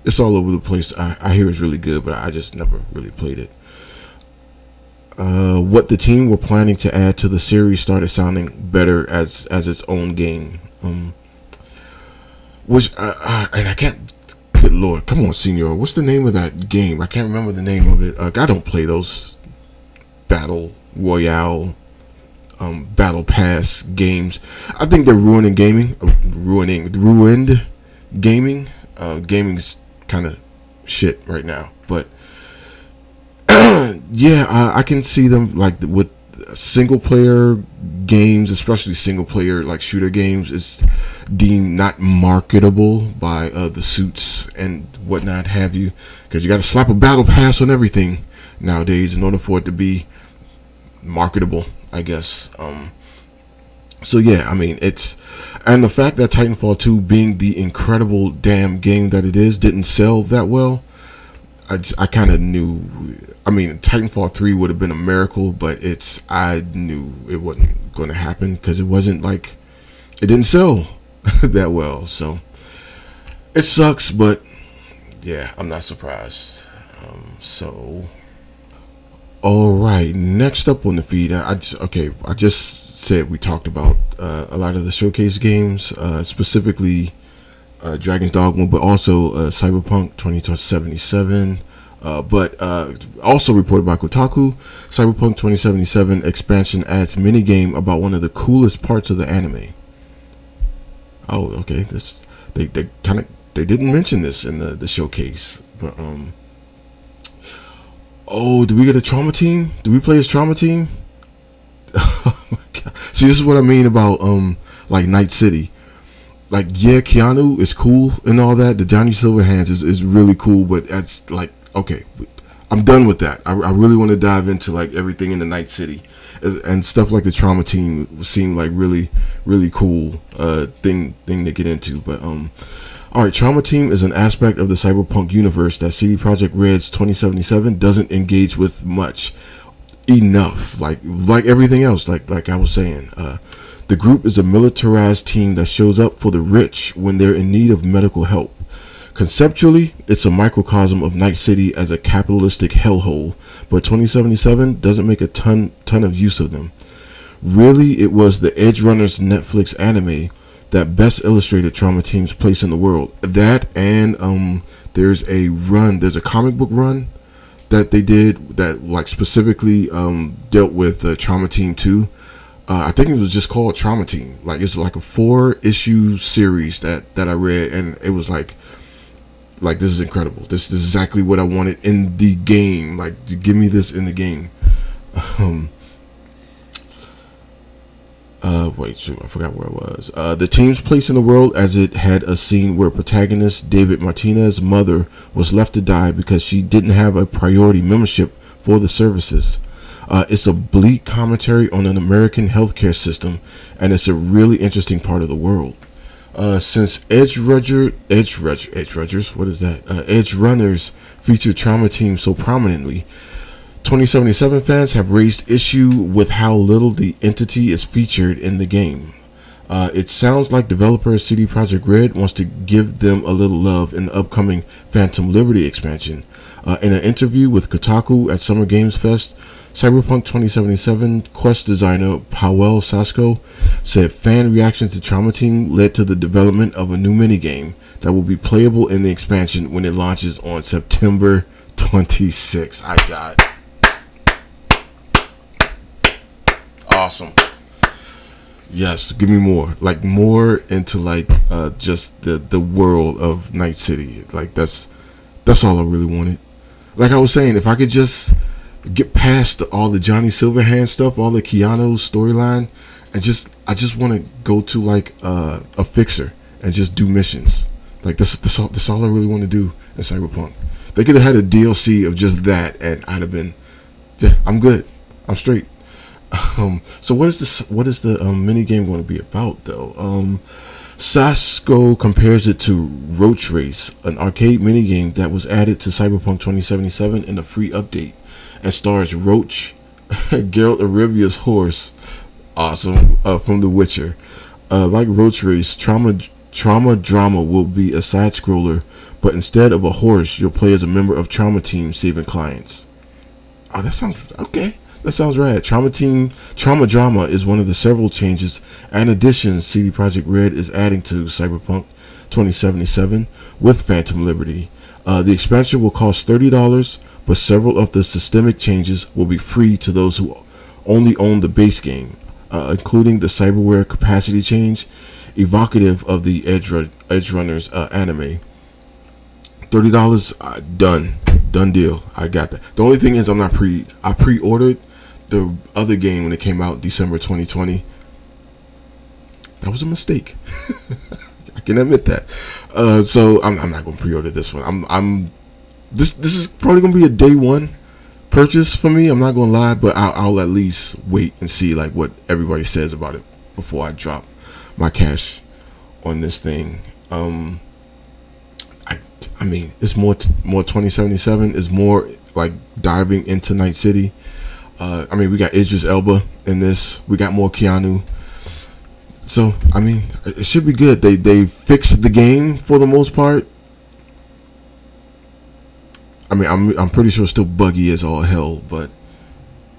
it's all over the place. I, I hear it's really good, but I just never really played it. Uh, what the team were planning to add to the series started sounding better as as its own game. Um, which uh, uh, and I can't Good lord, come on, Senor. What's the name of that game? I can't remember the name of it. Uh, I don't play those battle royale, um, battle pass games. I think they're ruining gaming, uh, ruining, ruined gaming. Uh, gaming's kind of shit right now, but yeah, I, I can see them like with single player games, especially single player like shooter games, is deemed not marketable by uh, the suits and whatnot have you, because you got to slap a battle pass on everything nowadays in order for it to be marketable, I guess. Um, so yeah, I mean it's and the fact that Titanfall 2 being the incredible damn game that it is didn't sell that well. I, just, I kind of knew. I mean, Titanfall 3 would have been a miracle, but it's I knew it wasn't going to happen because it wasn't like it didn't sell that well. So it sucks, but yeah, I'm not surprised. Um, so, all right, next up on the feed, I, just okay. I just said we talked about uh, a lot of the showcase games, uh, specifically uh, Dragon's Dogma, but also uh, Cyberpunk 2077. Uh, but uh, also reported by Kotaku, Cyberpunk 2077 expansion adds mini game about one of the coolest parts of the anime. Oh, okay. This they they kind of they didn't mention this in the the showcase, but um. Oh, do we get a trauma team? Do we play as trauma team? oh! See, this is what I mean about um like Night City. Like, yeah, Keanu is cool and all that. The Johnny Silverhands is, is really cool, but that's like okay, I'm done with that. I, I really want to dive into like everything in the Night City and stuff like the Trauma Team seemed like really really cool uh thing thing to get into. But um, all right, Trauma Team is an aspect of the cyberpunk universe that CD Projekt Red's 2077 doesn't engage with much enough. Like like everything else, like like I was saying, uh, the group is a militarized team that shows up for the rich when they're in need of medical help. Conceptually, it's a microcosm of Night City as a capitalistic hellhole, but 2077 doesn't make a ton ton of use of them. Really, it was the Edge Runners Netflix anime that best illustrated Trauma Team's place in the world. That and um, there's a run, there's a comic book run that they did that like specifically um, dealt with uh, Trauma Team 2 uh, I think it was just called Trauma Team. Like it's like a four issue series that that I read, and it was like, like this is incredible. This, is exactly what I wanted in the game. Like, give me this in the game. Um. Uh, wait, shoot, I forgot where I was. Uh, the team's place in the world, as it had a scene where protagonist David Martinez's mother was left to die because she didn't have a priority membership for the services. Uh, it's a bleak commentary on an American healthcare system, and it's a really interesting part of the world. Uh, since Edge Rudger, Edge Rudger, Edge Ruggers, what is that? Uh, Edgerunners feature Trauma Team so prominently. 2077 fans have raised issue with how little the entity is featured in the game. Uh, it sounds like developer CD Projekt Red wants to give them a little love in the upcoming Phantom Liberty expansion. Uh, in an interview with Kotaku at Summer Games Fest, Cyberpunk 2077 quest designer Paweł Sasko said fan reaction to Trauma Team led to the development of a new minigame that will be playable in the expansion when it launches on September 26. I got awesome. Yes, give me more. Like more into like uh, just the the world of Night City. Like that's that's all I really wanted. Like I was saying, if I could just get past the, all the Johnny Silverhand stuff, all the Keanu storyline, and just I just want to go to like uh, a fixer and just do missions. Like this, this all, this all I really want to do in Cyberpunk. They could have had a DLC of just that, and I'd have been, yeah, I'm good, I'm straight. Um, so what is this? What is the um, mini game going to be about, though? Um, Sasko compares it to Roach Race, an arcade minigame that was added to Cyberpunk 2077 in a free update and stars Roach, Geralt Rivia's horse, awesome, uh, from The Witcher. Uh, like Roach Race, Trauma Trauma Drama will be a side scroller, but instead of a horse, you'll play as a member of Trauma Team saving clients. Oh, that sounds okay. That sounds right. Trauma Team Trauma Drama is one of the several changes and additions CD Projekt Red is adding to Cyberpunk 2077 with Phantom Liberty. Uh, the expansion will cost thirty dollars, but several of the systemic changes will be free to those who only own the base game, uh, including the cyberware capacity change, evocative of the Edge, Edgerunners uh, anime. Thirty dollars, uh, done, done deal. I got that. The only thing is, I'm not pre. I pre-ordered the other game when it came out December 2020. That was a mistake. I can admit that. Uh, so I'm, I'm not going to pre-order this one. I'm I'm this this is probably gonna be a day one purchase for me. I'm not gonna lie, but I'll, I'll at least wait and see like what everybody says about it before I drop my cash on this thing. Um, I I mean it's more more 2077 is more like diving into Night City. Uh, I mean we got Idris Elba in this. We got more Keanu. So I mean it should be good. They they fixed the game for the most part I mean, I'm I'm pretty sure it's still buggy as all hell, but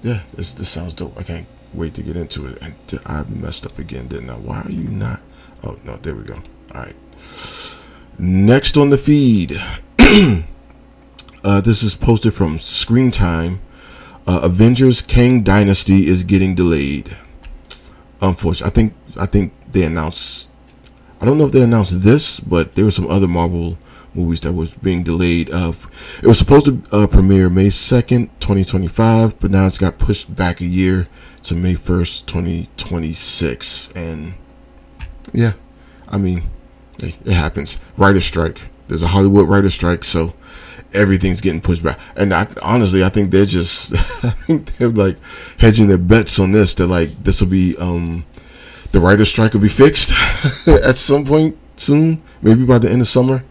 yeah, this this sounds dope. I can't wait to get into it. And I messed up again, didn't I? Why are you not? Oh no, there we go. All right. Next on the feed, uh, this is posted from Screen Time. Uh, Avengers Kang Dynasty is getting delayed. Unfortunately, I think I think they announced. I don't know if they announced this, but there were some other Marvel movies that was being delayed. Uh, it was supposed to uh, premiere May 2nd, 2025, but now it's got pushed back a year to May 1st, 2026. And yeah, I mean, it, happens. Writer strike. There's a Hollywood writer strike, so everything's getting pushed back. And I, honestly, I think they're just, I think they're like hedging their bets on this. They're like, this will be, um, the writer strike will be fixed at some point soon, maybe by the end of summer.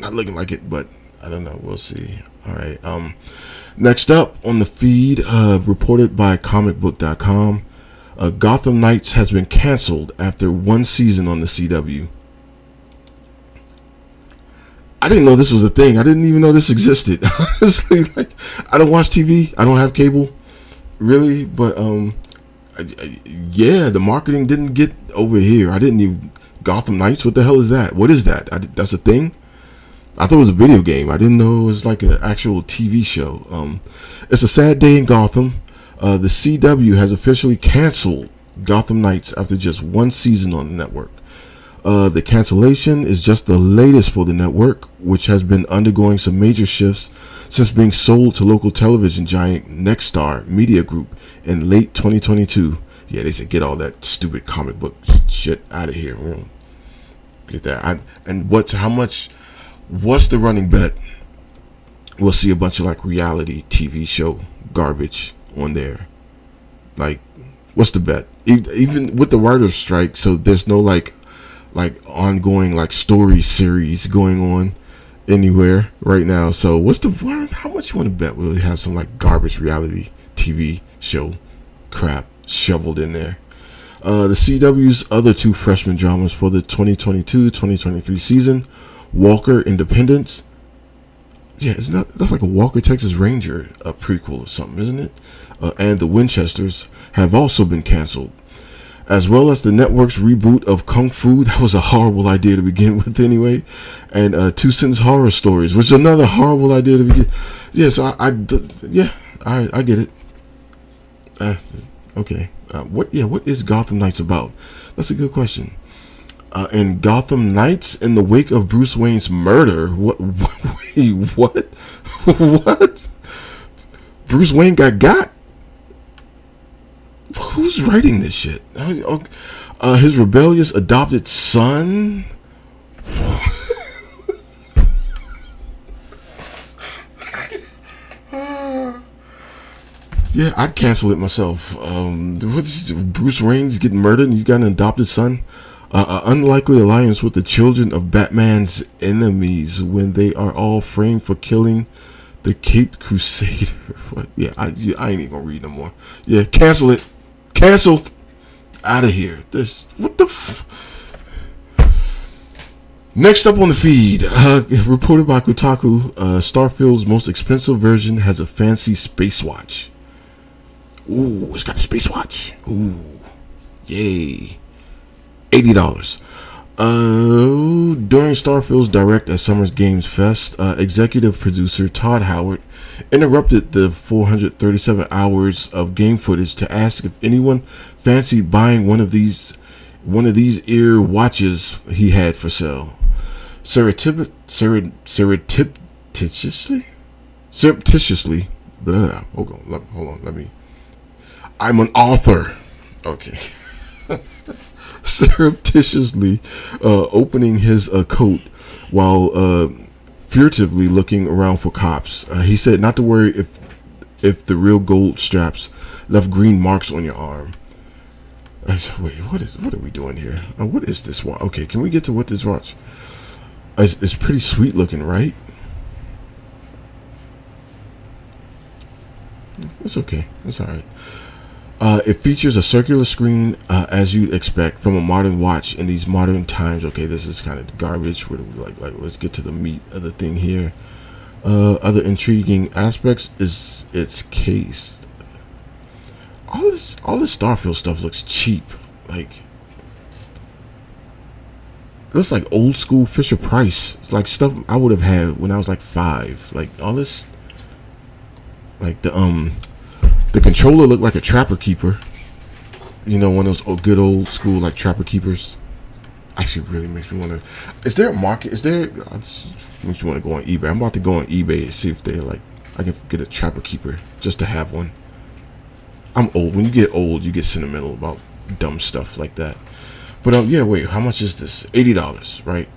Not looking like it, but I don't know. We'll see. All right. Um, next up on the feed, uh, reported by comicbook.com, uh, Gotham Knights has been canceled after one season on the CW. I didn't know this was a thing. I didn't even know this existed. Honestly, like I don't watch TV. I don't have cable, really. But um, I, I, yeah, the marketing didn't get over here. I didn't even Gotham Knights. What the hell is that? What is that? I, that's a thing. I thought it was a video game. I didn't know it was like an actual TV show. Um, it's a sad day in Gotham. Uh, the CW has officially canceled Gotham Knights after just one season on the network. Uh, the cancellation is just the latest for the network, which has been undergoing some major shifts since being sold to local television giant Nexstar Media Group in late 2022. Yeah, they said get all that stupid comic book shit out of here. Get that. I, and what? How much? What's the running bet? We'll see a bunch of like reality TV show garbage on there. Like, what's the bet? Even with the writer's strike, so there's no like like ongoing like story series going on anywhere right now. So what's the how much you want to bet we'll have some like garbage reality TV show crap shoveled in there? Uh, the CW's other two freshman dramas for the 2022-2023 season, Walker Independence. Yeah, it's not that's like a Walker Texas Ranger a prequel or something, isn't it? Uh, and the Winchesters have also been canceled as well as the network's reboot of Kung Fu. That was a horrible idea to begin with, anyway. And uh, Two Sentence Horror Stories, which is another horrible idea to begin. Yeah, so I, I yeah, I, I get it. Uh, okay, uh, what? Yeah, what is Gotham Knights about? That's a good question. Uh, in Gotham Knights, in the wake of Bruce Wayne's murder, what? Wait, what? what? Bruce Wayne got got who's writing this shit? Uh, his rebellious adopted son. yeah, I'd cancel it myself. Um, Bruce Wayne's getting murdered, and you got an adopted son. Uh, unlikely alliance with the children of Batman's enemies when they are all framed for killing the Caped Crusader. yeah, I, I ain't even gonna read no more. Yeah, cancel it. Cancelled. Out of here. This what the. F- Next up on the feed, uh, reported by Kotaku, uh, Starfield's most expensive version has a fancy space watch. Ooh, it's got a space watch. Ooh, yay! Eighty dollars. Uh, during Starfield's direct at Summer's Games Fest, uh, executive producer Todd Howard interrupted the 437 hours of game footage to ask if anyone fancied buying one of these one of these ear watches he had for sale. Surreptitiously, surreptitiously, hold on, hold on, let me. I'm an author. Okay. surreptitiously uh, opening his uh, coat while uh, furtively looking around for cops. Uh, he said not to worry if if the real gold straps left green marks on your arm. I said, wait, what is what are we doing here? Uh, what is this watch? Okay, can we get to what this watch? It's, it's pretty sweet looking, right? It's okay. It's all right. Uh, it features a circular screen, uh, as you'd expect from a modern watch in these modern times. Okay, this is kind of garbage. What we like? Like, let's get to the meat of the thing here. Uh, other intriguing aspects is its case. All this, all this Starfield stuff looks cheap. Like, looks like old school Fisher Price. It's like stuff I would have had when I was like five. Like all this, like the um the controller looked like a trapper keeper. You know, one of those good old school like trapper keepers. actually really makes me to. Is there a market? Is there? Makes me want to go on eBay. I'm about to go on eBay and see if they like. I can get a trapper keeper just to have one. I'm old. When you get old, you get sentimental about dumb stuff like that. But um, yeah. Wait, how much is this? Eighty dollars, right?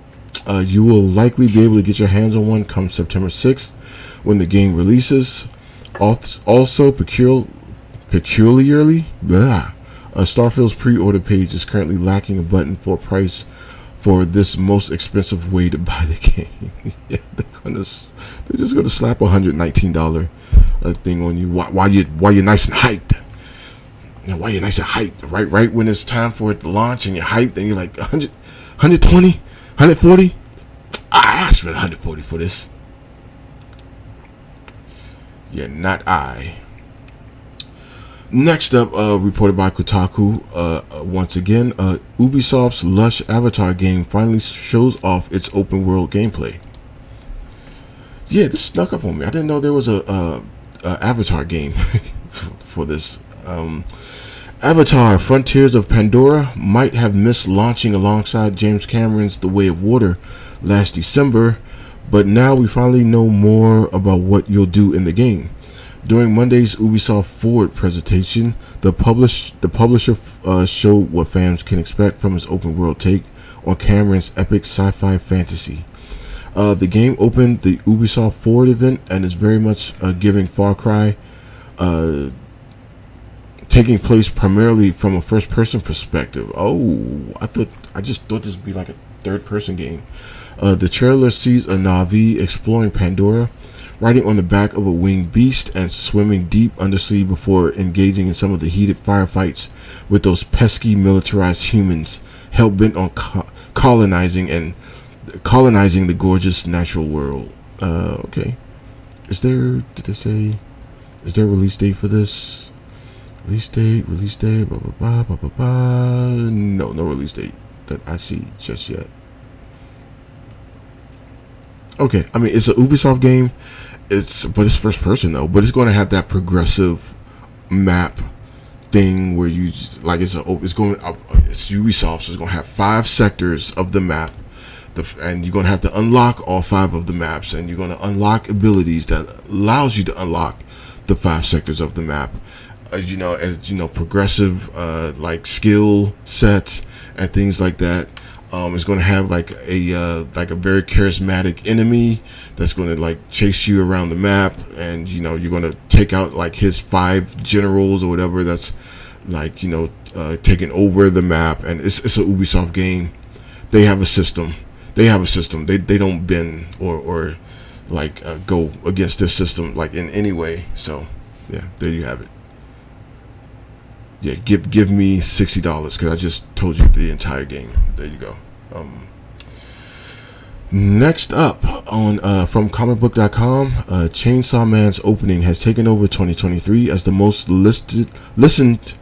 Uh, you will likely be able to get your hands on one come September 6th when the game releases. Also, peculiar, peculiarly, blah, uh, Starfield's pre-order page is currently lacking a button for price for this most expensive way to buy the game. yeah, they're gonna, they're just gonna slap a hundred nineteen dollar uh, thing on you while, while you while you're nice and hyped. You while you're nice and hyped, right? Right when it's time for it to launch and you're hyped, and you're like 100, 120, 140. I asked for 140 for this. Yeah, not I. Next up, uh, reported by Kotaku, uh, uh, once again, uh, Ubisoft's lush Avatar game finally shows off its open world gameplay. Yeah, this snuck up on me. I didn't know there was a, a, a Avatar game for, for, this. Um, Avatar: Frontiers of Pandora might have missed launching alongside James Cameron's The Way of Water last December, but now we finally know more about what you'll do in the game. During Monday's Ubisoft Forward presentation, the, publish, the publisher uh, showed what fans can expect from its open world take on Cameron's epic sci fi fantasy. Uh, the game opened the Ubisoft Forward event and is very much uh, giving Far Cry, uh, taking place primarily from a first person perspective. Oh, I thought I just thought this would be like a third person game. Uh, the trailer sees a Na'vi exploring Pandora riding on the back of a winged beast and swimming deep undersea before engaging in some of the heated firefights with those pesky militarized humans hell bent on co- colonizing and colonizing the gorgeous natural world. Uh, okay. Is there, did they say, is there a release date for this? Release date, release date, blah, blah, blah, blah, blah, blah. No, no release date that I see just yet. Okay, I mean, it's an Ubisoft game it's but it's first person though. But it's going to have that progressive map thing where you just, like it's a it's going it's Ubisoft, so it's going to have five sectors of the map. The, and you're going to have to unlock all five of the maps and you're going to unlock abilities that allows you to unlock the five sectors of the map as you know as you know progressive uh, like skill sets and things like that um, it's going to have like a uh, like a very charismatic enemy that's going to like chase you around the map, and you know you're going to take out like his five generals or whatever that's like you know uh, taking over the map. And it's it's a Ubisoft game. They have a system. They have a system. They they don't bend or or like uh, go against this system like in any way. So yeah, there you have it yeah, give give me sixty dollars because I just told you the entire game. There you go. Um, next up on uh, from comicbook.com, uh, Chainsaw Man's opening has taken over 2023 as the most listed listened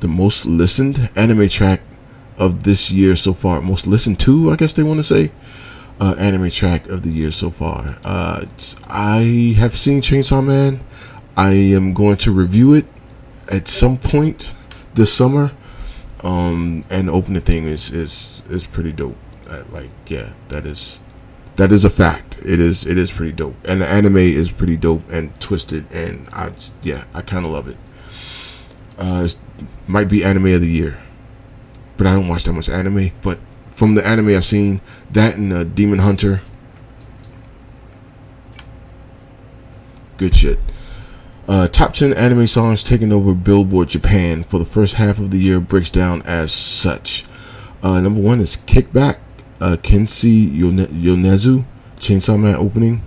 the most listened anime track of this year so far. Most listened to, I guess they want to say. Uh, anime track of the year so far. Uh, I have seen Chainsaw Man. I am going to review it at some point this summer. Um, and the opening thing is is is pretty dope. Uh, like yeah, that is that is a fact. It is it is pretty dope, and the anime is pretty dope and twisted, and I yeah I kind of love it. Uh, might be anime of the year, but I don't watch that much anime. But from the anime I've seen, that and uh, Demon Hunter, good shit. Uh, top 10 anime songs taking over Billboard Japan for the first half of the year breaks down as such. Uh, number one is Kickback, uh, Kenshi Yonezu, Chainsaw Man opening.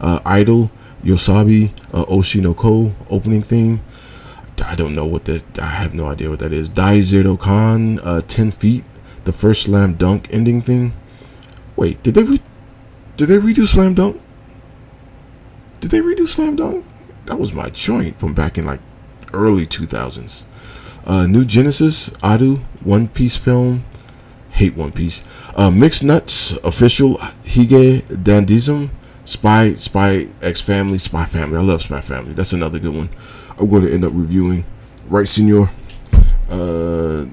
Uh, Idol, YOASOBI, uh, Oshi no Ko opening theme. I don't know what that, I have no idea what that is. Dai Zero Kan, uh, 10 Feet, the first Slam Dunk ending thing. Wait, did they re- did they redo Slam Dunk? Did they redo Slam Dunk? That was my joint from back in like early 2000s. Uh, New Genesis, Ado, One Piece film. Hate One Piece. Uh, Mixed Nuts, official Hige Dandism, Spy Spy X Family, Spy Family. I love Spy Family. That's another good one. I'm going to end up reviewing. Right, Senor. Uh,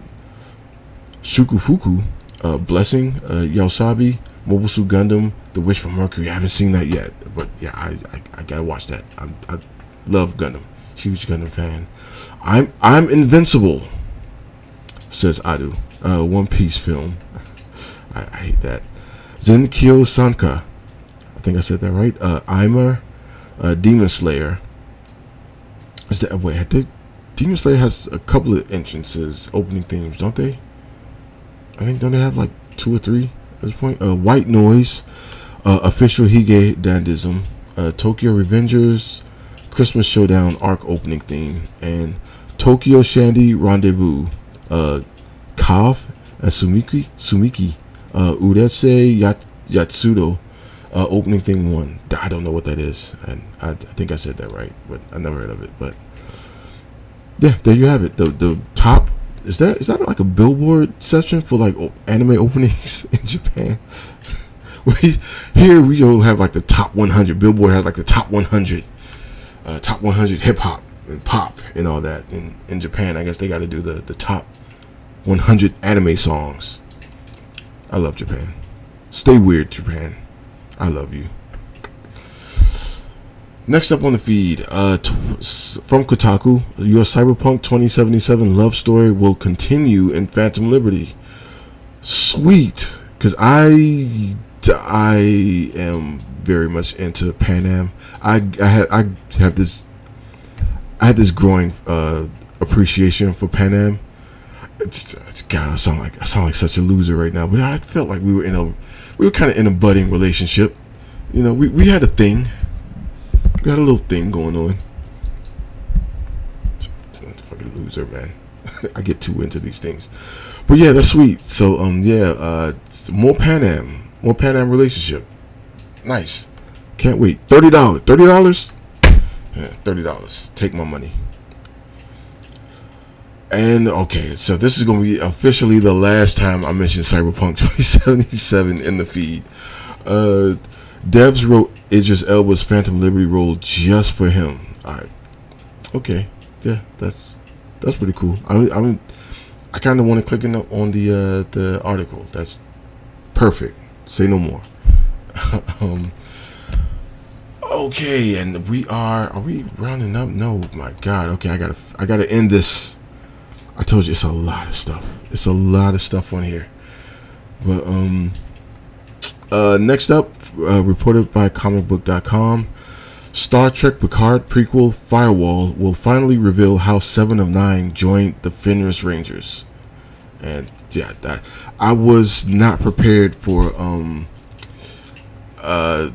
Shukufuku, uh, Blessing, uh, YOASOBI, Mobile Suit Gundam, The Wish for Mercury. I haven't seen that yet, but yeah, I I, I gotta watch that. I'm, I love Gundam, huge Gundam fan. I'm I'm invincible, says Ado. Uh, One Piece film. I, I hate that. Zenkyo Sanka. I think I said that right. Uh, uh, Demon Slayer. Is that wait? I think Demon Slayer has a couple of entrances, opening themes, don't they? I think don't they have like two or three at this point? Uh, White Noise, uh, official Hige Dandism, uh, Tokyo Revengers, Christmas Showdown arc opening theme, and Tokyo Shandy Rendezvous, uh, Kav and Sumiki, Sumiki, uh, Yat, Yatsudo, uh, opening theme one. I don't know what that is, and I, I think I said that right, but I never heard of it. But yeah, there you have it. The the top is that is that like a billboard section for like anime openings in Japan? we here we don't have like the top 100. Billboard has like the top 100, uh, top 100 hip hop and pop and all that. In in Japan, I guess they got to do the the top 100 anime songs. I love Japan. Stay weird, Japan. I love you. Next up on the feed, uh, t- from Kotaku, your Cyberpunk 2077 love story will continue in Phantom Liberty. Sweet, because I I am very much into Panam. I I have I have this I had this growing uh, appreciation for Panam. It's, it's God, I sound like I sound like such a loser right now, but I felt like we were in a we were kind of in a budding relationship. You know, we, we had a thing. We had a little thing going on. Fucking loser, man. I get too into these things. But yeah, that's sweet. So um yeah, uh more Panam. More Panam relationship. Nice. Can't wait. Thirty dollars. Thirty dollars? Yeah, thirty dollars. Take my money. And okay, so this is going to be officially the last time I mention Cyberpunk 2077 in the feed. Uh, devs wrote Idris Elba's Phantom Liberty role just for him. All right, okay, yeah, that's that's pretty cool. I I I kind of want to click in the, on the uh, the article. That's perfect. Say no more. um, okay, and we are are we rounding up? No, my God. Okay, I gotta I gotta end this. I told you it's a lot of stuff. It's a lot of stuff on here. But um uh next up uh, reported by comicbook.com Star Trek Picard prequel Firewall will finally reveal how 7 of 9 joined the Fenris Rangers. And yeah, that I was not prepared for um uh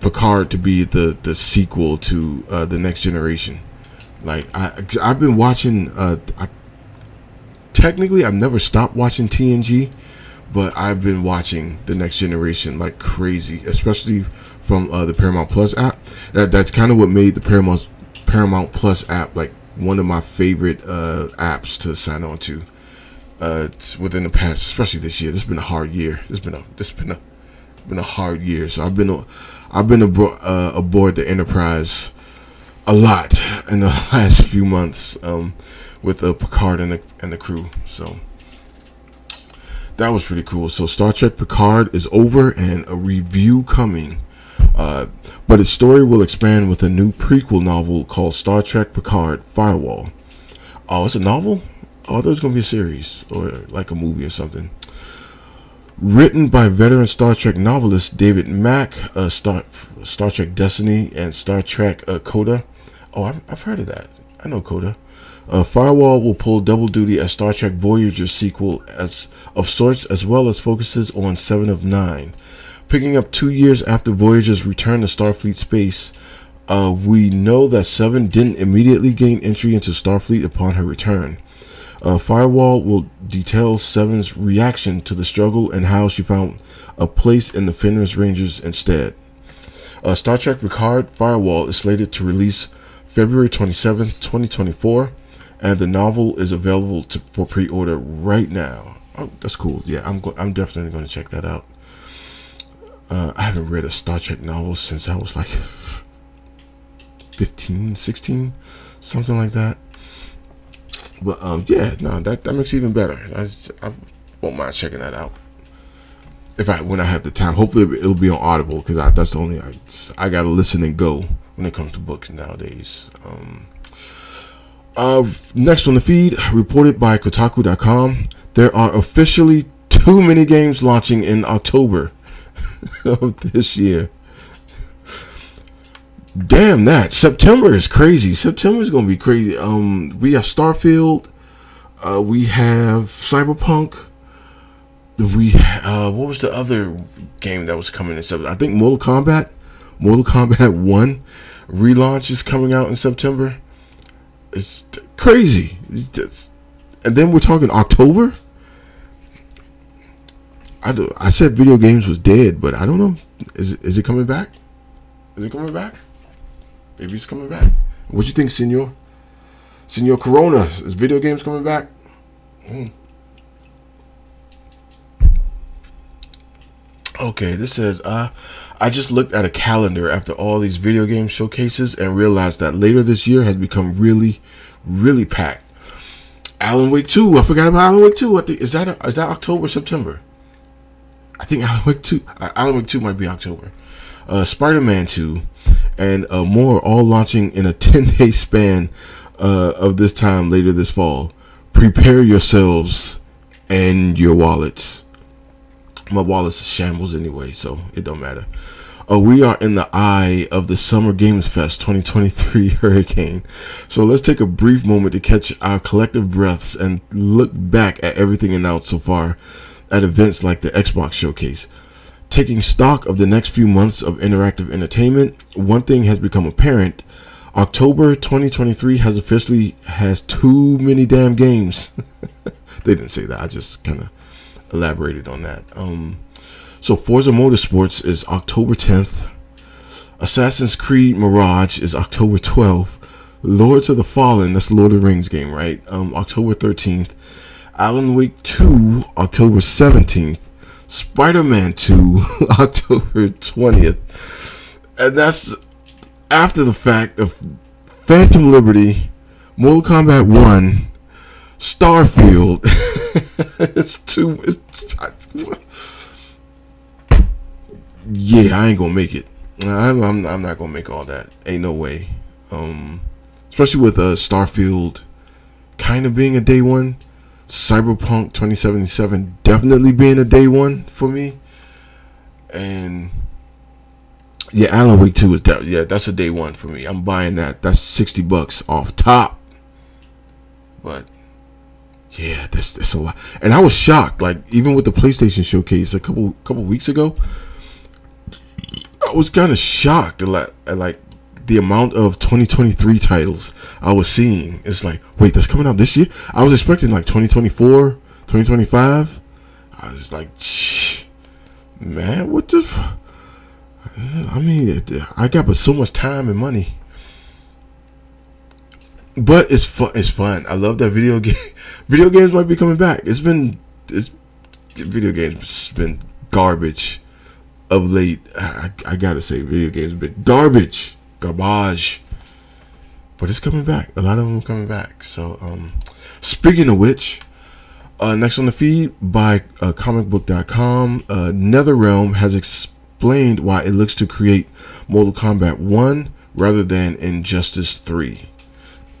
Picard to be the the sequel to uh, the next generation. Like I I've been watching uh I technically I've never stopped watching TNG, but I've been watching the next generation like crazy, especially from uh, the Paramount Plus app. That that's kind of what made the Paramount Paramount Plus app like one of my favorite uh, apps to sign on to. Uh, within the past, especially this year, this has been a hard year. This has been a this has been a been a hard year. So I've been I've been uh, aboard the Enterprise a lot in the last few months. Um, with uh, Picard and the and the crew. So that was pretty cool. So Star Trek Picard is over and a review coming. Uh, but its story will expand with a new prequel novel called Star Trek Picard Firewall. Oh, it's a novel? Oh, was going to be a series or like a movie or something. Written by veteran Star Trek novelist David Mack, uh, Star, Star Trek Destiny, and Star Trek uh, Coda. Oh, i have heard of that. I know Coda. Uh, Firewall will pull double duty as Star Trek Voyager sequel as of sorts, as well as focuses on Seven of Nine. Picking up two years after Voyager's return to Starfleet space, uh, we know that Seven didn't immediately gain entry into Starfleet upon her return. Uh, Firewall will detail Seven's reaction to the struggle and how she found a place in the Fenris Rangers instead. Uh, Star Trek Picard Firewall is slated to release February 27, 2024, and the novel is available to, for pre-order right now. Oh, that's cool. Yeah, I'm go- I'm definitely going to check that out. Uh, I haven't read a Star Trek novel since I was like 15, 16, something like that. But um, yeah, no, that that makes even better. I, I won't mind checking that out if I when I have the time. Hopefully, it'll be on Audible because that's the only I, I gotta listen and go when it comes to books nowadays. Um, uh, next on the feed, reported by Kotaku.com, there are officially two mini games launching in October of this year. Damn that! September is crazy. September is gonna be crazy. Um, we have Starfield. Uh, we have Cyberpunk. We uh, what was the other game that was coming in September? I think Mortal Kombat. Mortal Kombat One relaunch is coming out in September. It's crazy. It's just, and then we're talking October. I do, I said video games was dead, but I don't know. Is is it coming back? Is it coming back? Maybe it's coming back. What you think, Senor? Senor Corona, is video games coming back? Hmm. Okay, this says, uh, I just looked at a calendar after all these video game showcases and realized that later this year has become really, really packed. Alan Wake 2, I forgot about Alan Wake 2. I think, is that, is that October, September? I think Alan Wake 2, uh, Alan Wake 2 might be October. Uh, Spider Man 2, and uh, more all launching in a 10 day span uh, of this time later this fall. Prepare yourselves and your wallets my wallet's shambles anyway, so it don't matter. Uh, we are in the eye of the Summer Games Fest 2023 hurricane. So let's take a brief moment to catch our collective breaths and look back at everything announced so far at events like the Xbox Showcase. Taking stock of the next few months of interactive entertainment, one thing has become apparent. October 2023 has officially has too many damn games. they didn't say that. I just kind of elaborated on that. Um, so Forza Motorsports is October 10th. Assassin's Creed Mirage is October 12th. Lords of the Fallen, that's Lord of the Rings game, right? Um, October 13th. Alan Wake 2, October 17th. Spider-Man 2, October 20th. And that's after the fact of Phantom Liberty, Mortal Kombat 1, Starfield. it's too. It's, I, yeah, I ain't gonna make it. I'm, I'm, I'm not gonna make all that. Ain't no way. Um, especially with uh, Starfield kind of being a day one. Cyberpunk 2077 definitely being a day one for me. And yeah, Alan Wake 2 is that yeah, that's a day one for me. I'm buying that. That's 60 bucks off top. But yeah, this this a lot. And I was shocked. Like even with the PlayStation showcase a couple couple weeks ago, I was kind of shocked at like, like the amount of 2023 titles I was seeing. It's like, wait, that's coming out this year. I was expecting like 2024, 2025. I was like, man, what the? F-? I mean, I got but so much time and money but it's fun. It's fun. I love that video game. video games might be coming back. It's been it's video games been garbage of late. I, I gotta say, video games been garbage, garbage. But it's coming back. A lot of them are coming back. So, um, speaking of which, uh, next on the feed by uh, comicbook.com, uh, NetherRealm has explained why it looks to create Mortal Kombat 1 rather than Injustice 3.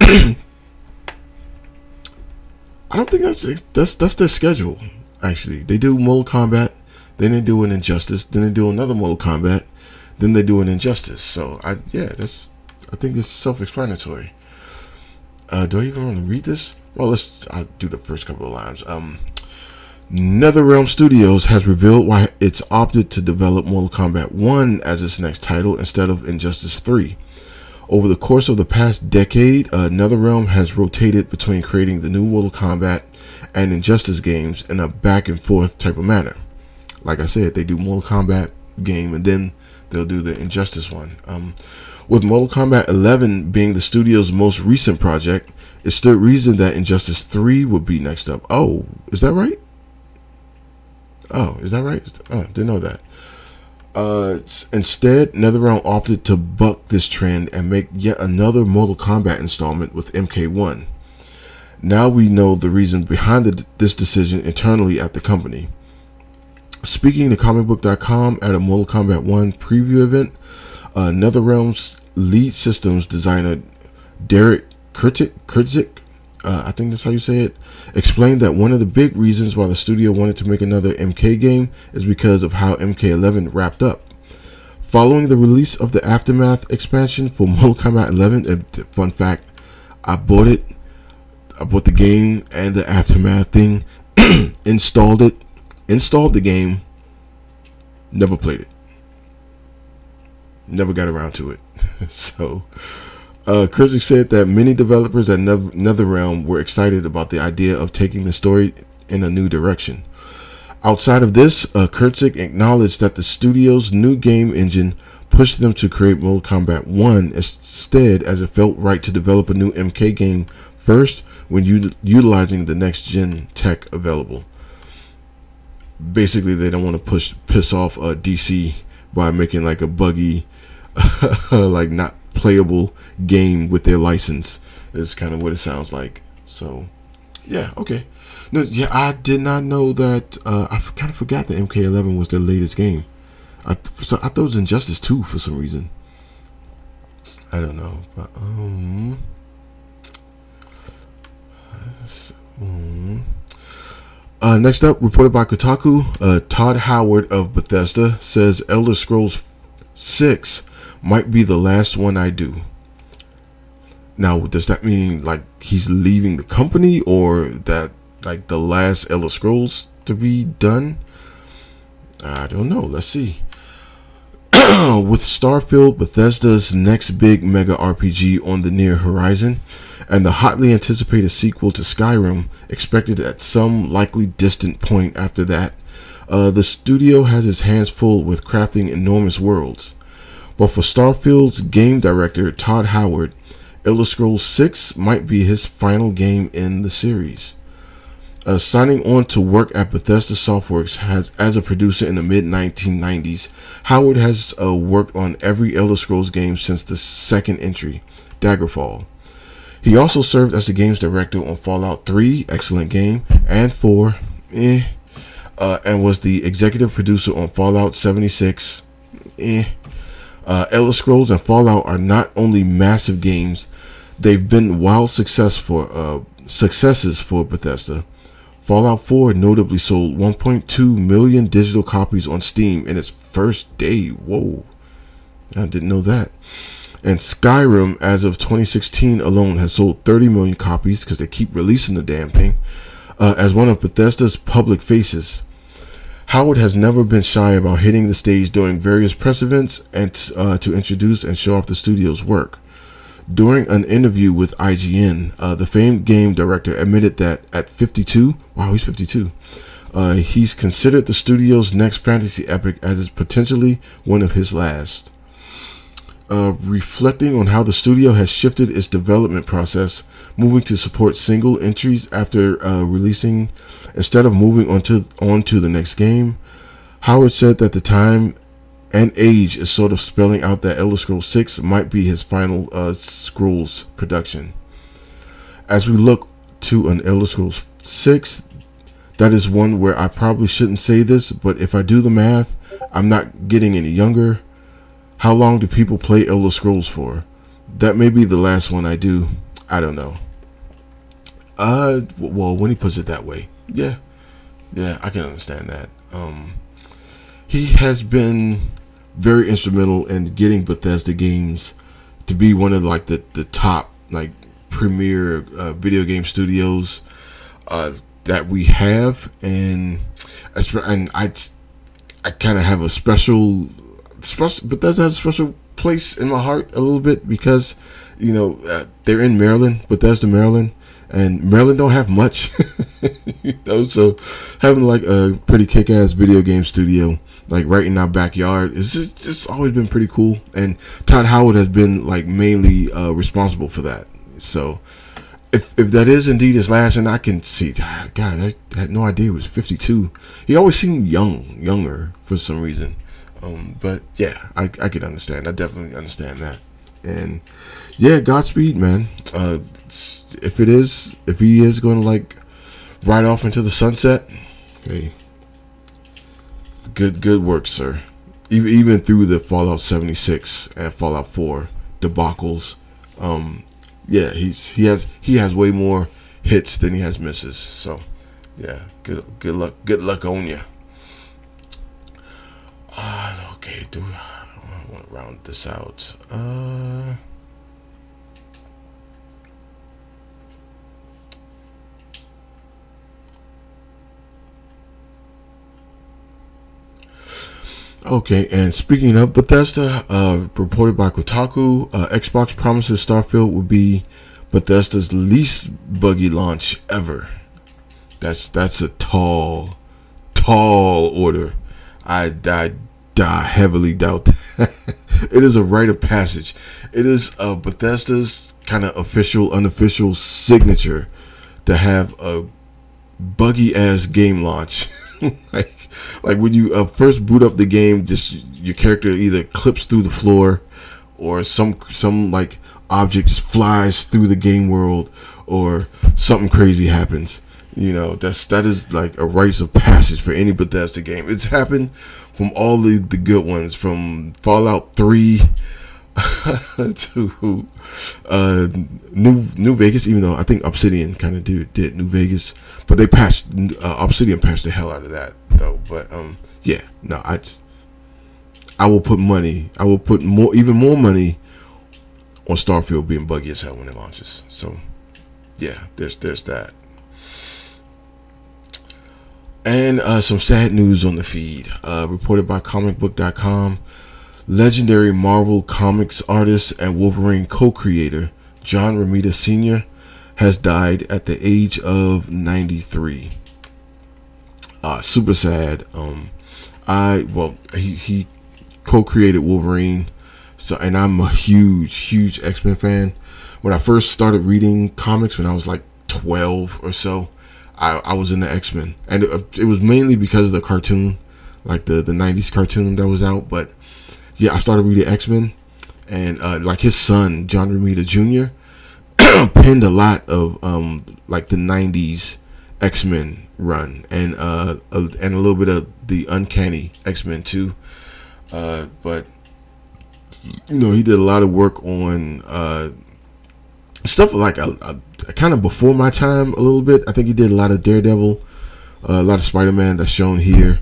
I don't think that's that's that's their schedule. Actually, they do Mortal Kombat, then they do an Injustice, then they do another Mortal Kombat, then they do an Injustice. So I yeah, that's I think it's self-explanatory. Uh, do I even want to read this? Well, let's I'll do the first couple of lines. Um, NetherRealm Studios has revealed why it's opted to develop Mortal Kombat 1 as its next title instead of Injustice 3. Over the course of the past decade, uh, NetherRealm has rotated between creating the new Mortal Kombat and Injustice games in a back and forth type of manner. Like I said, they do Mortal Kombat game and then they'll do the Injustice one. Um, with Mortal Kombat 11 being the studio's most recent project, it stood reason that Injustice 3 would be next up. Oh, is that right? Oh, is that right? Oh, didn't know that. Uh, instead, NetherRealm opted to buck this trend and make yet another Mortal Kombat installment with MK1. Now we know the reason behind the, this decision internally at the company. Speaking to comicbook.com at a Mortal Kombat 1 preview event, uh, NetherRealm's lead systems designer Derek Kurtik, Kurtzik, uh, I think that's how you say it, explained that one of the big reasons why the studio wanted to make another MK game is because of how MK11 wrapped up. Following the release of the Aftermath expansion for Mortal Kombat 11, uh, fun fact, I bought it. I bought the game and the Aftermath thing, installed it, installed the game, never played it. Never got around to it. so, uh, Kurzik said that many developers at NetherRealm were excited about the idea of taking the story in a new direction. Outside of this, uh, Kurtzik acknowledged that the studio's new game engine pushed them to create Mortal Kombat 1 instead, as it felt right to develop a new MK game first when u- utilizing the next gen tech available. Basically, they don't want to push piss off uh, DC by making like a buggy, like not playable game with their license. Is kind of what it sounds like. So, yeah, okay. No, yeah, I did not know that. Uh, I kind of forgot that MK11 was their latest game. I, so I thought it was Injustice 2 for some reason. I don't know, but um, um uh, next up, reported by Kotaku, uh, Todd Howard of Bethesda says Elder Scrolls 6 might be the last one I do. Now, does that mean like he's leaving the company or that like the last Elder Scrolls to be done? I don't know. Let's see. With Starfield, Bethesda's next big mega RPG on the near horizon, and the hotly anticipated sequel to Skyrim expected at some likely distant point after that, uh, the studio has its hands full with crafting enormous worlds. But for Starfield's game director Todd Howard, Elder Scrolls 6 might be his final game in the series. Uh, signing on to work at Bethesda Softworks has, as a producer in the mid 1990s, Howard has uh, worked on every Elder Scrolls game since the second entry, Daggerfall. He also served as the game's director on Fallout 3, excellent game, and 4, eh, uh, and was the executive producer on Fallout 76, eh. Uh, Elder Scrolls and Fallout are not only massive games, they've been wild success for uh, successes for Bethesda. Fallout 4 notably sold 1.2 million digital copies on Steam in its first day. Whoa, I didn't know that. And Skyrim, as of 2016 alone, has sold 30 million copies because they keep releasing the damn thing. Uh, as one of Bethesda's public faces, Howard has never been shy about hitting the stage during various press events and uh, to introduce and show off the studio's work. During an interview with IGN, uh, the famed game director admitted that at 52, wow, he's 52, uh, he's considered the studio's next fantasy epic as potentially one of his last. Uh, reflecting on how the studio has shifted its development process, moving to support single entries after uh, releasing instead of moving on to, on to the next game. Howard said that the time and age is sort of spelling out that Elder Scrolls 6 might be his final uh, Scrolls production. As we look to an Elder Scrolls 6, that is one where I probably shouldn't say this, but if I do the math, I'm not getting any younger. How long do people play Elder Scrolls for? That may be the last one I do. I don't know. Uh, well, when he puts it that way, yeah, yeah, I can understand that. Um, he has been very instrumental in getting Bethesda games to be one of like the the top like premier uh, video game studios uh, that we have, and and I I kind of have a special special Bethesda has a special place in my heart a little bit because you know uh, they're in Maryland, Bethesda, Maryland, and Maryland don't have much, you know. So having like a pretty kick-ass video game studio like right in our backyard. It's just it's always been pretty cool, and Todd Howard has been like mainly uh, responsible for that. So if if that is indeed his last, and I can see, God, I had no idea he was 52. He always seemed young, younger for some reason. Um, but yeah, I I could understand. I definitely understand that. And yeah, Godspeed, man. Uh, if it is, if he is going to like ride off into the sunset, hey, good good work, sir. Even even through the Fallout 76 and Fallout 4 debacles, um, yeah, he's he has he has way more hits than he has misses. So, yeah, good good luck good luck on you. Uh, okay, do I want to round this out? Uh. Okay, and speaking of Bethesda, uh, reported by Kotaku, uh, Xbox promises Starfield will be Bethesda's least buggy launch ever. That's that's a tall, tall order. I, I, I heavily doubt that. it is a rite of passage. It is uh, Bethesda's kind of official, unofficial signature to have a buggy ass game launch. like like when you uh, first boot up the game, just your character either clips through the floor, or some some like object flies through the game world, or something crazy happens. You know, that's that is like a rites of passage for any Bethesda game. It's happened from all the the good ones, from Fallout Three to uh, New New Vegas. Even though I think Obsidian kind of did did New Vegas, but they passed uh, Obsidian passed the hell out of that though. But um, yeah, no, I I will put money. I will put more, even more money on Starfield being buggy as hell when it launches. So yeah, there's there's that. And uh, some sad news on the feed, uh, reported by ComicBook.com. Legendary Marvel Comics artist and Wolverine co-creator John Romita Sr. has died at the age of 93. Uh, super sad. Um, I well, he he co-created Wolverine, so and I'm a huge huge X Men fan. When I first started reading comics when I was like 12 or so, I, I was in the X Men, and it, it was mainly because of the cartoon, like the the 90s cartoon that was out. But yeah, I started reading X Men, and uh, like his son John Romita Jr. penned a lot of um, like the 90s X Men run, and uh, a, and a little bit of the Uncanny X Men too. Uh, but you know, he did a lot of work on uh, stuff like a, a, a kind of before my time a little bit. I think he did a lot of Daredevil, uh, a lot of Spider Man that's shown here.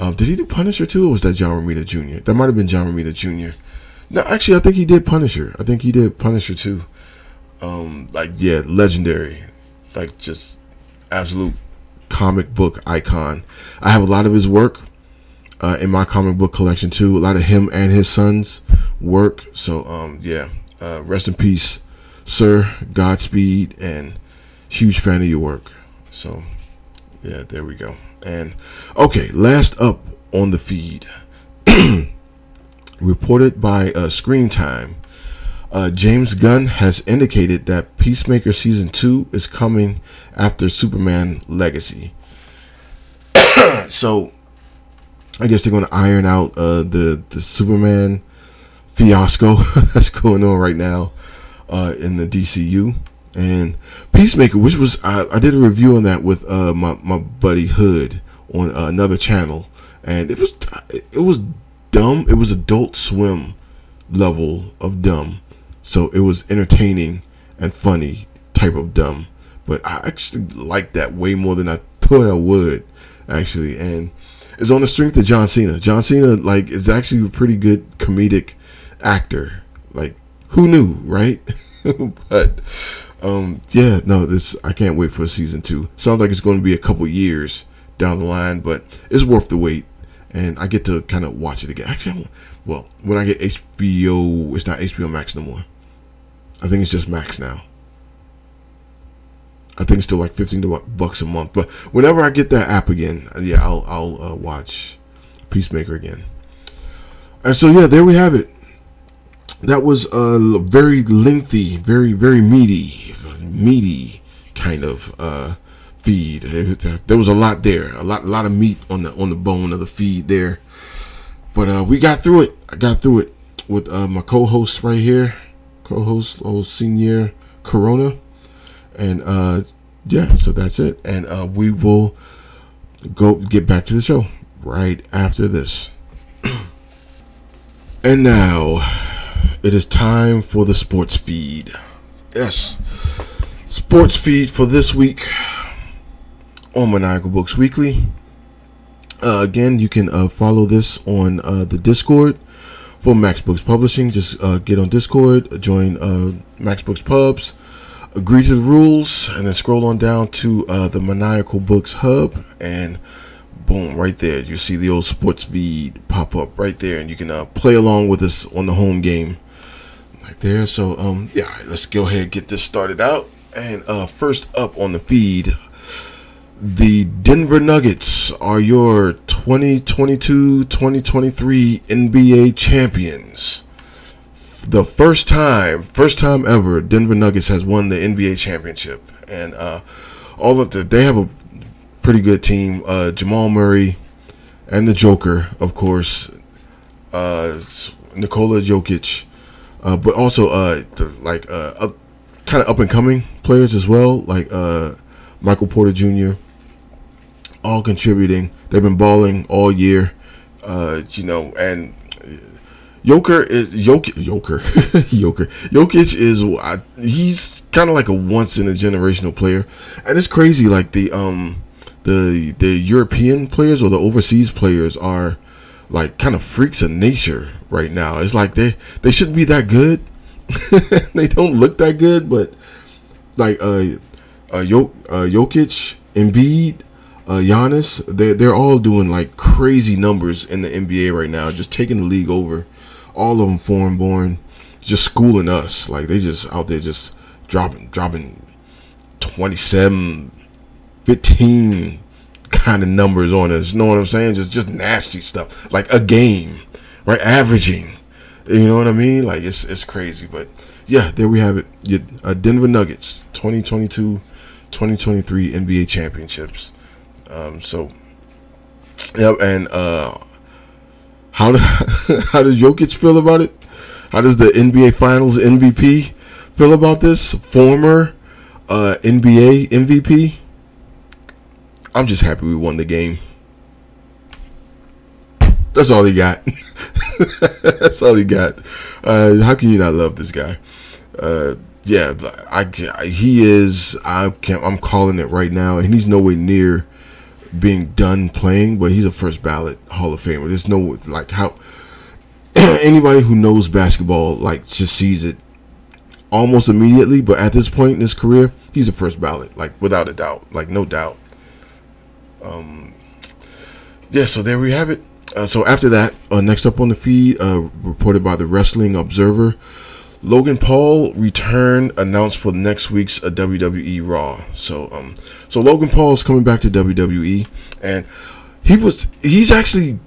Uh, did he do Punisher too, or was that John Romita Jr.? That might have been John Romita Jr. No, actually, I think he did Punisher. I think he did Punisher too. Um, like yeah, legendary, like just absolute comic book icon. I have a lot of his work uh, in my comic book collection too. A lot of him and his son's work. So um, yeah, uh, rest in peace, sir. Godspeed, and huge fan of your work. So yeah, there we go. And okay, last up on the feed, reported by uh, Screen Time. Uh, James Gunn has indicated that Peacemaker season two is coming after Superman Legacy. so, I guess they're going to iron out uh, the the Superman fiasco that's going on right now uh, in the DCU. And Peacemaker, which was I, I did a review on that with uh, my my buddy Hood on uh, another channel, and it was it was dumb. It was Adult Swim level of dumb so it was entertaining and funny type of dumb. But I actually liked that way more than I thought I would, actually. And it's on the strength of John Cena. John Cena, like, is actually a pretty good comedic actor. Like, who knew, right? but um, yeah, no, this I can't wait for season two. Sounds like it's going to be a couple years down the line, but it's worth the wait, and I get to kind of watch it again. Actually, well, when I get HBO, it's not HBO Max no more. I think it's just Max now. I think it's still like fifteen bucks a month. But whenever I get that app again, yeah, I'll I'll uh, watch Peacemaker again. And so yeah, there we have it. That was a very lengthy, very very meaty, meaty kind of uh, feed. There was a lot there, a lot a lot of meat on the on the bone of the feed there. But uh, we got through it. I got through it with uh, my co-host right here co-host, old senior Corona, And uh, yeah, so that's it. And uh, we will go get back to the show right after this. and now it is time for the sports feed. Yes, sports feed for this week on Maniacal Books Weekly. Uh, again, you can uh, follow this on uh, the Discord for Max Books Publishing. Just uh, get on Discord, join uh, Max Books Pubs, agree to the rules, and then scroll on down to uh, the Maniacal Books Hub, and boom, right there, you see the old sports feed pop up right there, and you can play along with us on the home game right there. So, um, yeah, let's go ahead and get this started out. And uh first up on the feed the Denver Nuggets are your 2022 2023 NBA champions. The first time, first time ever, Denver Nuggets has won the NBA championship. And uh, all of the, they have a pretty good team. Uh, Jamal Murray and the Joker, of course. Uh, Nikola Jokic. Uh, but also, uh, the, like, uh, kind of up and coming players as well, like uh, Michael Porter Jr all contributing. They've been balling all year, uh, you know, and Joker is Jokic. Joker, Joker, Jokic is he's kind of like a once in a generational player, and it's crazy. Like the um the the European players or the overseas players are like kind of freaks of nature right now. It's like they they shouldn't be that good. they don't look that good, but like uh uh, Jok- uh Jokic, Embiid, uh, Giannis, they they're all doing like crazy numbers in the NBA right now, just taking the league over. All of them foreign born, just schooling us. Like they just out there just dropping dropping 27, 15 kind of numbers on us. You know what I'm saying? Just just nasty stuff. Like a game, right? Averaging. You know what I mean? Like it's it's crazy, but yeah, there we have it. Uh, Denver Nuggets 2022 2023 NBA championships. Um, so, yep. And uh, how do, how does Jokic feel about it? How does the NBA Finals MVP feel about this? Former uh, NBA MVP. I'm just happy we won the game. That's all he got. That's all he got. Uh, how can you not love this guy? Uh, yeah, I, I, he is. I can't. I'm calling it right now, and he's nowhere near being done playing, but he's a first ballot Hall of Famer. There's no like how anybody who knows basketball like just sees it almost immediately. But at this point in his career, he's a first ballot, like without a doubt, like no doubt. Um, yeah. So there we have it. Uh, so after that, uh, next up on the feed, uh, reported by the Wrestling Observer. Logan Paul return announced for next week's uh, WWE Raw. So um so Logan Paul is coming back to WWE and he was he's actually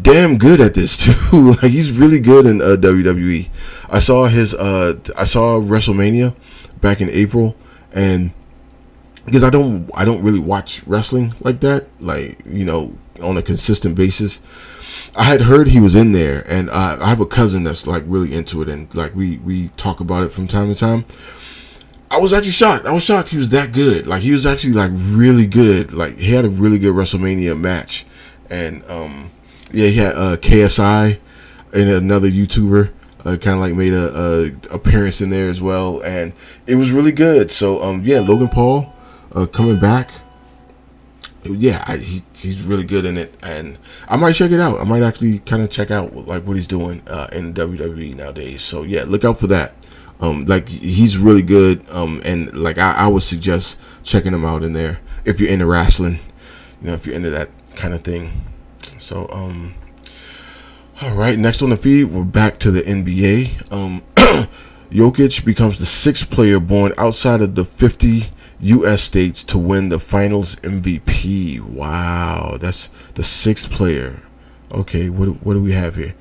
damn good at this too. like he's really good in uh, WWE. I saw his uh I saw WrestleMania back in April and because I don't I don't really watch wrestling like that like you know on a consistent basis I had heard he was in there, and uh, I have a cousin that's like really into it, and like we we talk about it from time to time. I was actually shocked. I was shocked he was that good. Like he was actually like really good. Like he had a really good WrestleMania match, and um, yeah, he had uh, KSI and another YouTuber uh, kind of like made a, a, appearance in there as well, and it was really good. So um, yeah, Logan Paul uh, coming back yeah, I, he, he's really good in it, and I might check it out. I might actually kind of check out like what he's doing uh, in WWE nowadays. So yeah, look out for that. Um, like he's really good, um, and like I, I would suggest checking him out in there if you're into wrestling, you know, if you're into that kind of thing. So um, all right, next on the feed, we're back to the NBA. Um, Jokic becomes the sixth player born outside of the 50 U.S. states to win the Finals MVP. Wow, that's the sixth player. Okay, what what do we have here?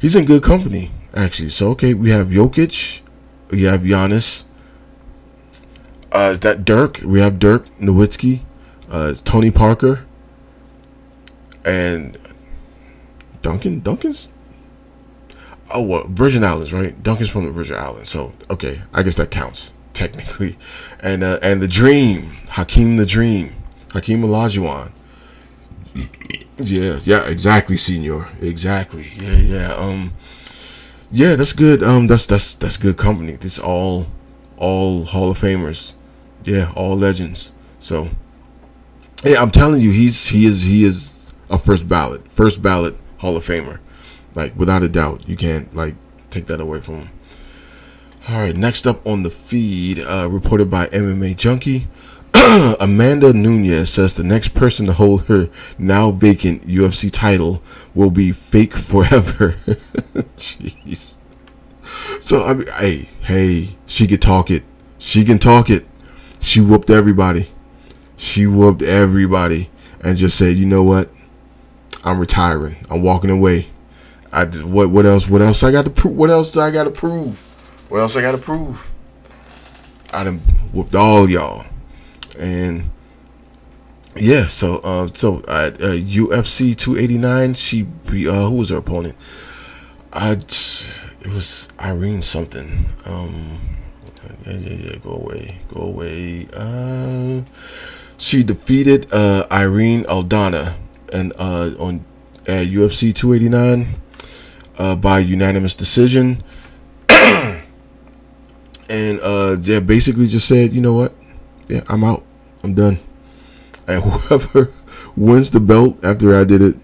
He's in good company, actually. So okay, we have Jokic, we have Giannis, uh, that Dirk, we have Dirk Nowitzki, uh, Tony Parker, and Duncan. Duncan's oh well, Virgin Islands, right? Duncan's from the Virgin Islands, so okay, I guess that counts. Technically, and uh, and the Dream, Hakeem the Dream, Hakeem Olajuwon. Yeah, yeah, exactly, Senor, Exactly. Yeah, yeah. Um, yeah, that's good. Um, that's that's that's good company. This all all Hall of Famers. Yeah, all legends. So, yeah, I'm telling you, he's he is he is a first ballot, first ballot Hall of Famer, like without a doubt. You can't like take that away from him. All right, next up on the feed, uh, reported by MMA Junkie. Amanda Nunes says the next person to hold her now vacant UFC title will be fake forever. Jeez. So I mean, hey, hey, she can talk it. She can talk it. She whooped everybody. She whooped everybody and just said, you know what? I'm retiring. I'm walking away. I what what else? What else I got to prove? What else I got to prove? What else I got to prove? I done whooped all y'all and yeah, so uh, so uh, UFC 289, she uh, who was her opponent? I it was Irene something. Um, yeah, yeah, yeah. Go away, go away. Uh, she defeated uh, Irene Aldana and uh, on at UFC 289 uh, by unanimous decision. and uh, yeah, basically just said, you know what? Yeah, I'm out. I'm done. And whoever wins the belt after I did it,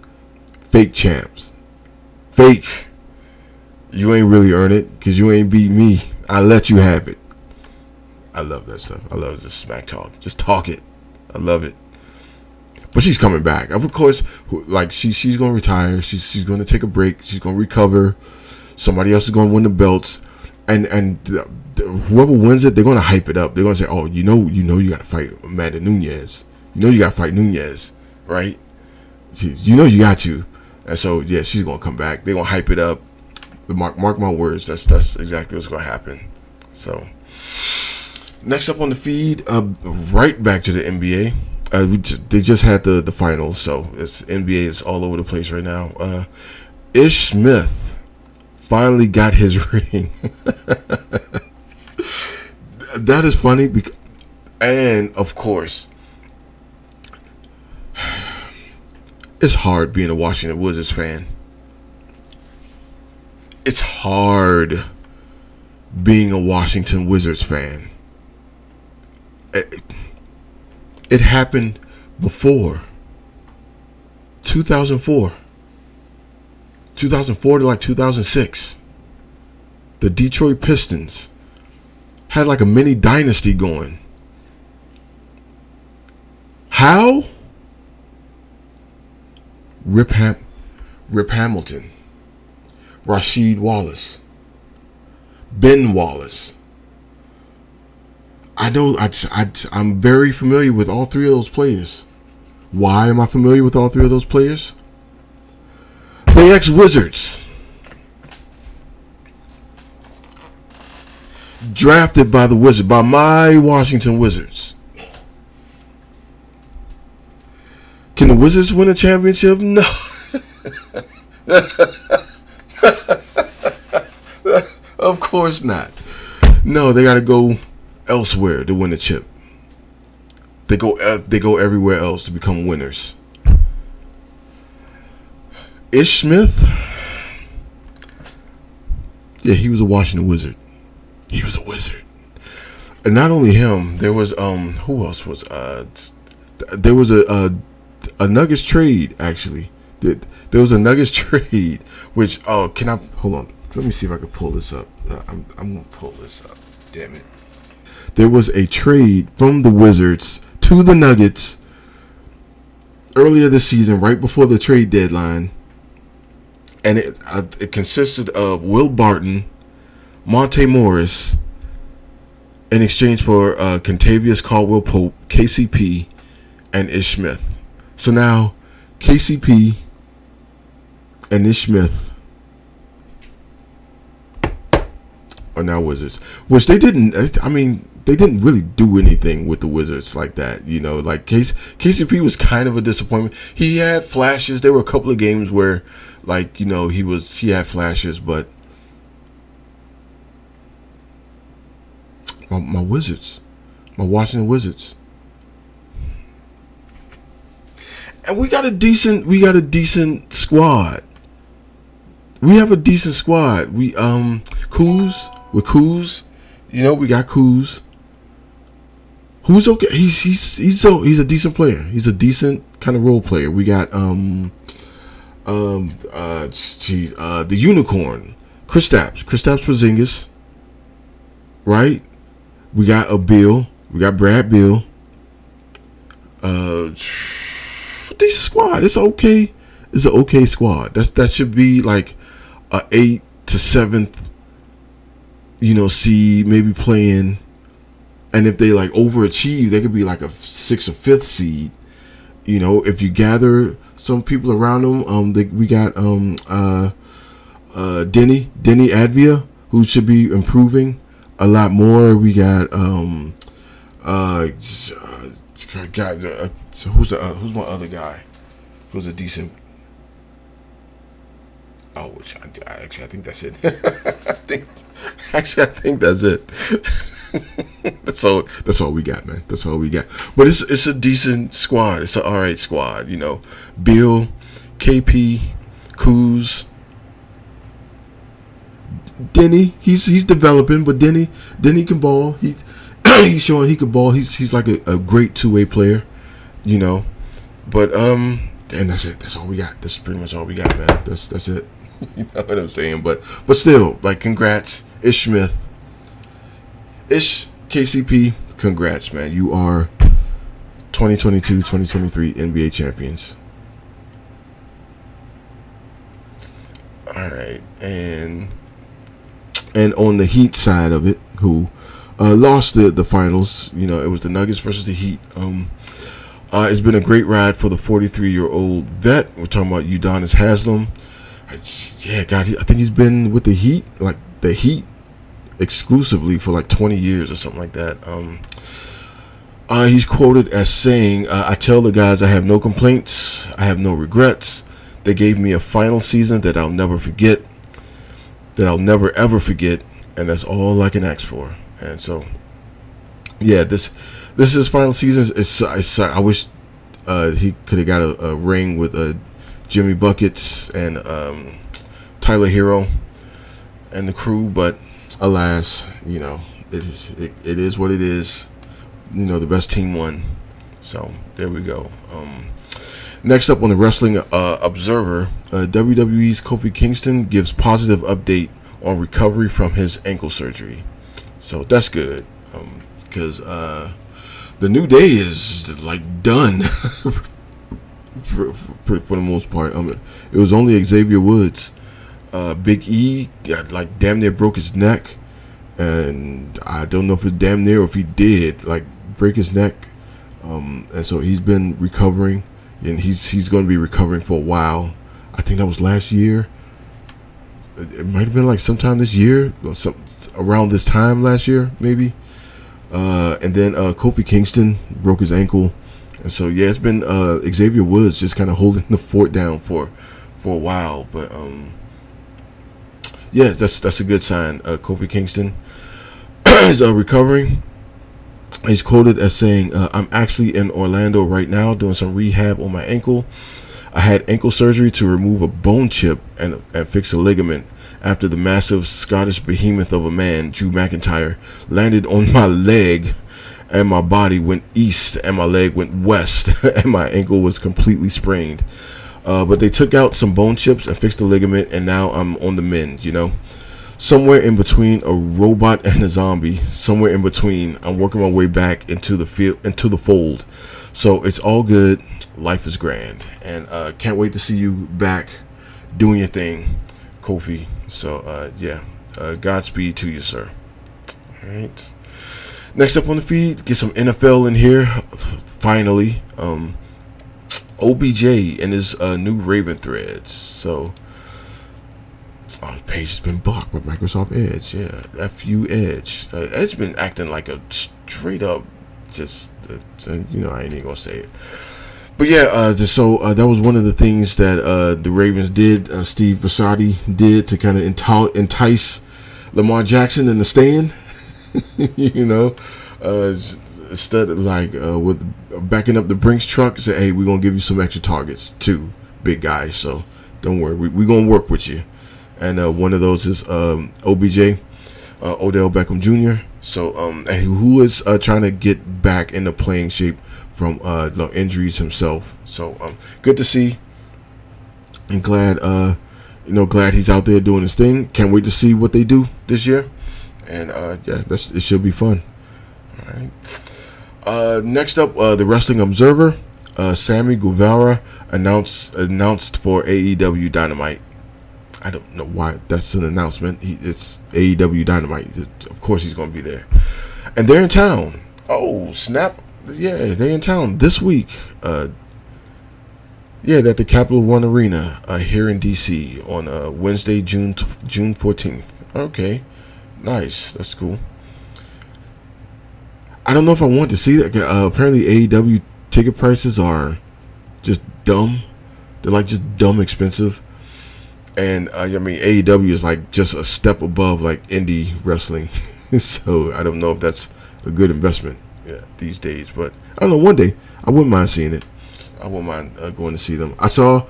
fake champs. Fake. You ain't really earn it because you ain't beat me. I let you have it. I love that stuff. I love this smack talk. Just talk it. I love it. But she's coming back. Of course, like she she's gonna retire. She's she's gonna take a break. She's gonna recover. Somebody else is gonna win the belts, and and whoever wins it, they're gonna hype it up. They're gonna say, "Oh, you know, you know, you gotta fight Amanda Nunes. You know, you gotta fight Nunes, right? You know, you got to." And so, yeah, she's gonna come back. They're gonna hype it up. The mark, mark my words. That's that's exactly what's gonna happen. So, next up on the feed, uh, right back to the NBA. Uh, j- they just had the the finals, so it's NBA is all over the place right now. Uh, Ish Smith finally got his ring. that is funny because, and of course, it's hard being a Washington Wizards fan. It's hard being a Washington Wizards fan. It, it happened before 2004. 2004 to like 2006. The Detroit Pistons had like a mini dynasty going. How? Rip, Ham- Rip Hamilton, Rasheed Wallace, Ben Wallace. I know I, I, I'm very familiar with all three of those players. Why am I familiar with all three of those players? They ex Wizards. Drafted by the Wizards, by my Washington Wizards. Can the Wizards win a championship? No. of course not. No, they got to go elsewhere to win a chip. They go uh, they go everywhere else to become winners. Ish Smith, yeah, he was a Washington Wizard. He was a wizard. And not only him, there was um who else was uh there was a a, a Nuggets trade actually. There, was a Nuggets trade which oh can I hold on let me see if I can pull this up. Uh, I'm I'm gonna pull this up. Damn it. There was a trade from the Wizards to the Nuggets earlier this season, right before the trade deadline, and it uh, it consisted of Will Barton, Monte Morris in exchange for uh, Kentavious Caldwell Pope, KCP, and Ish Smith. So now KCP and Ish Smith are now Wizards, which they didn't. I mean, they didn't really do anything with the Wizards like that. You know, like KCP was kind of a disappointment. He had flashes. There were a couple of games where, like, you know, he was he had flashes, but my, my Wizards, my Washington Wizards. And we got a decent we got a decent squad. We have a decent squad. We um Kuz with Kuz, you know, we got Kuz. Who's okay? He's he's he's so he's a decent player. He's a decent kind of role player. We got um um uh geez, uh the unicorn, Kristaps, Kristaps Porzingis. Right? We got a Beal. We got Brad Beal. Uh decent squad. It's okay. It's an okay squad. That's that should be like a eight to seventh, you know, seed, maybe playing. And if they like overachieve, they could be like a sixth or fifth seed. You know, if you gather some people around them, um, they, we got um uh uh Deni Deni Avdija who should be improving a lot more. We got um uh, God, uh so who's the uh, who's my other guy? Who's a decent? Oh, which I, I actually I think that's it. I think actually I think that's it. that's all. That's all we got, man. That's all we got. But it's it's a decent squad. It's an all right squad. You know, Beal, KP, Kuz, Deni. He's he's developing, but Deni Deni can ball. He's he's showing he can ball. He's he's like a, a great two way player you know. But um, and that's it. That's all we got. That's pretty much all we got, man. That's that's it. you know what I'm saying? But but still, like, congrats, Ish Smith, Ish KCP. Congrats, man. You are 2022-2023 NBA champions. All right, and and on the Heat side of it, who uh, lost the the finals. You know, it was the Nuggets versus the Heat. Um, uh, it's been a great ride for the 43 year old vet. We're talking about Udonis Haslem. It's, yeah, God, I think he's been with the Heat, like the Heat, exclusively for like 20 years or something like that. Um, uh, he's quoted as saying, uh, "I tell the guys I have no complaints, I have no regrets. They gave me a final season that I'll never forget, that I'll never ever forget, and that's all I can ask for." And so, yeah, this this is final season. It's, it's I wish uh, he could have got a, a, ring with uh, Jimmy Buckets and um, Tyler Herro and the crew, but alas, you know, it is it, it is what it is. You know, the best team won. So there we go. Um, next up on the Wrestling uh, Observer, uh, WWE's Kofi Kingston gives positive update on recovery from his ankle surgery. So that's good because um, uh, the new day is like done for, for, for, the most part. Um, it was only Xavier Woods. Uh, Big E got like damn near broke his neck, and I don't know if it's damn near or if he did like break his neck. Um, and so he's been recovering, and he's he's going to be recovering for a while. I think that was last year. It might have been like sometime this year, some around this time last year, maybe. Uh, and then uh, Kofi Kingston broke his ankle, and so yeah, it's been uh, Xavier Woods just kind of holding the fort down for for a while. But um, yeah, that's that's a good sign. Uh, Kofi Kingston is uh, recovering. He's quoted as saying, uh, "I'm actually in Orlando right now doing some rehab on my ankle. I had ankle surgery to remove a bone chip and and fix a ligament." after the massive Scottish behemoth of a man, Drew McIntyre, landed on my leg and my body went east and my leg went west and my ankle was completely sprained. Uh, but they took out some bone chips and fixed the ligament and now I'm on the mend, you know. Somewhere in between a robot and a zombie, somewhere in between, I'm working my way back into the field, into the fold. So it's all good. Life is grand, and uh, can't wait to see you back doing your thing, Kofi. So uh, yeah, uh, Godspeed to you, sir. All right. Next up on the feed, get some NFL in here. Finally, um, OBJ and his uh, new Raven threads. So, page has been blocked by Microsoft Edge. Yeah, FU Edge. Uh, Edge been acting like a straight up, just uh, you know, I ain't even gonna say it. But yeah, uh, so uh, that was one of the things that uh, the Ravens did. Uh, Steve Bisciotti did to kind of entice Lamar Jackson in the stand. you know, uh, instead of like uh, with backing up the Brinks truck, say, hey, we're gonna give you some extra targets too, big guy. So don't worry, we, we're gonna work with you. And uh, one of those is um, OBJ, uh, Odell Beckham Jr. So um, and who is uh, trying to get back into playing shape from uh, the injuries himself. So um, good to see, and glad uh, you know glad he's out there doing his thing. Can't wait to see what they do this year, and uh, yeah, that's, it should be fun. All right. Next up, the Wrestling Observer. Sammy Guevara announced announced for AEW Dynamite. I don't know why that's an announcement. He, it's AEW Dynamite. It, of course, he's going to be there, and they're in town. Oh snap! Yeah, they're in town this week. Uh, yeah, at the Capital One Arena uh, here in DC on uh, Wednesday, June t- June fourteenth. Okay, nice. That's cool. I don't know if I want to see that. Uh, apparently, AEW ticket prices are just dumb. They're like just dumb expensive. And uh, I mean, AEW is like just a step above like indie wrestling. so I don't know if that's a good investment yeah, these days. But I don't know. One day I wouldn't mind seeing it. I wouldn't mind uh, going to see them. I saw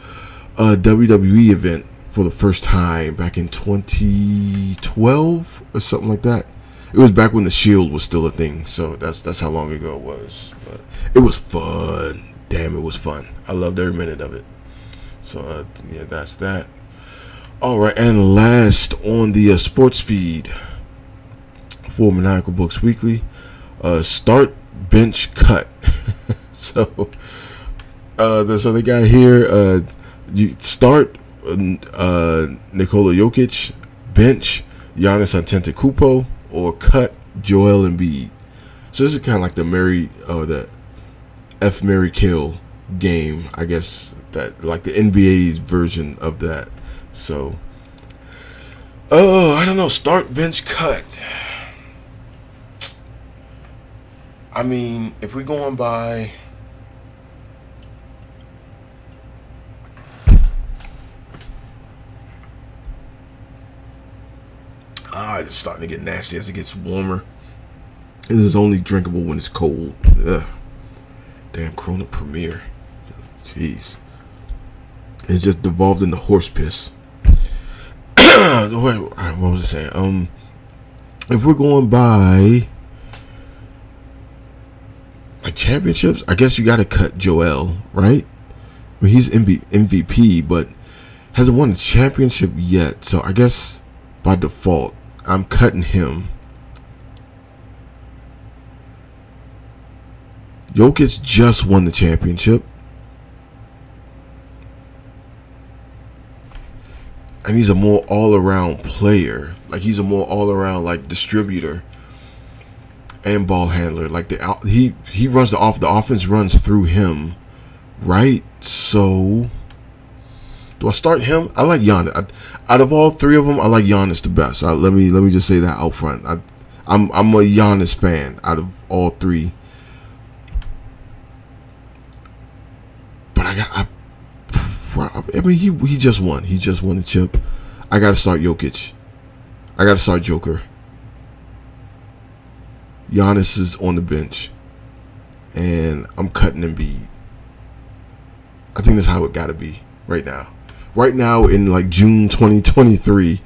a WWE event for the first time back in 2012 or something like that. It was back when the Shield was still a thing, so that's that's how long ago it was. But it was fun. Damn, it was fun. I loved every minute of it. So uh, yeah, that's that. All right, and last on the uh, sports feed for Maniacal Books Weekly, uh, start bench cut. so, uh, so they got here. Uh, you start uh, Nikola Jokic, bench Giannis Antetokounmpo, or cut Joel Embiid. So this is kind of like the Mary or the F Mary Kill game, I guess that like the NBA's version of that. So, oh, I don't know. Start bench cut. I mean, if we're going by. Ah, it's starting to get nasty as it gets warmer. This is only drinkable when it's cold. Ugh. Damn Corona Premier. Jeez. It's just devolved into horse piss. Wait, what was I saying? Um, if we're going by like championships, I guess you got to cut Joel, right? I mean, he's MVP, but hasn't won a championship yet. So I guess by default, I'm cutting him. Jokic just won the championship. And he's a more all around player. Like he's a more all around like distributor and ball handler. Like the he he runs the off the offense runs through him, right? So do I start him? I like Giannis. I, out of all three of them, I like Giannis the best. I, let me let me just say that out front. I, I'm I'm a Giannis fan out of all three. But I got I, I mean he he just won. He just won the chip. I got to start Jokic. I got to start Joker. Giannis is on the bench, and I'm cutting Embiid. I think that's how it got to be right now. Right now in like June 2023,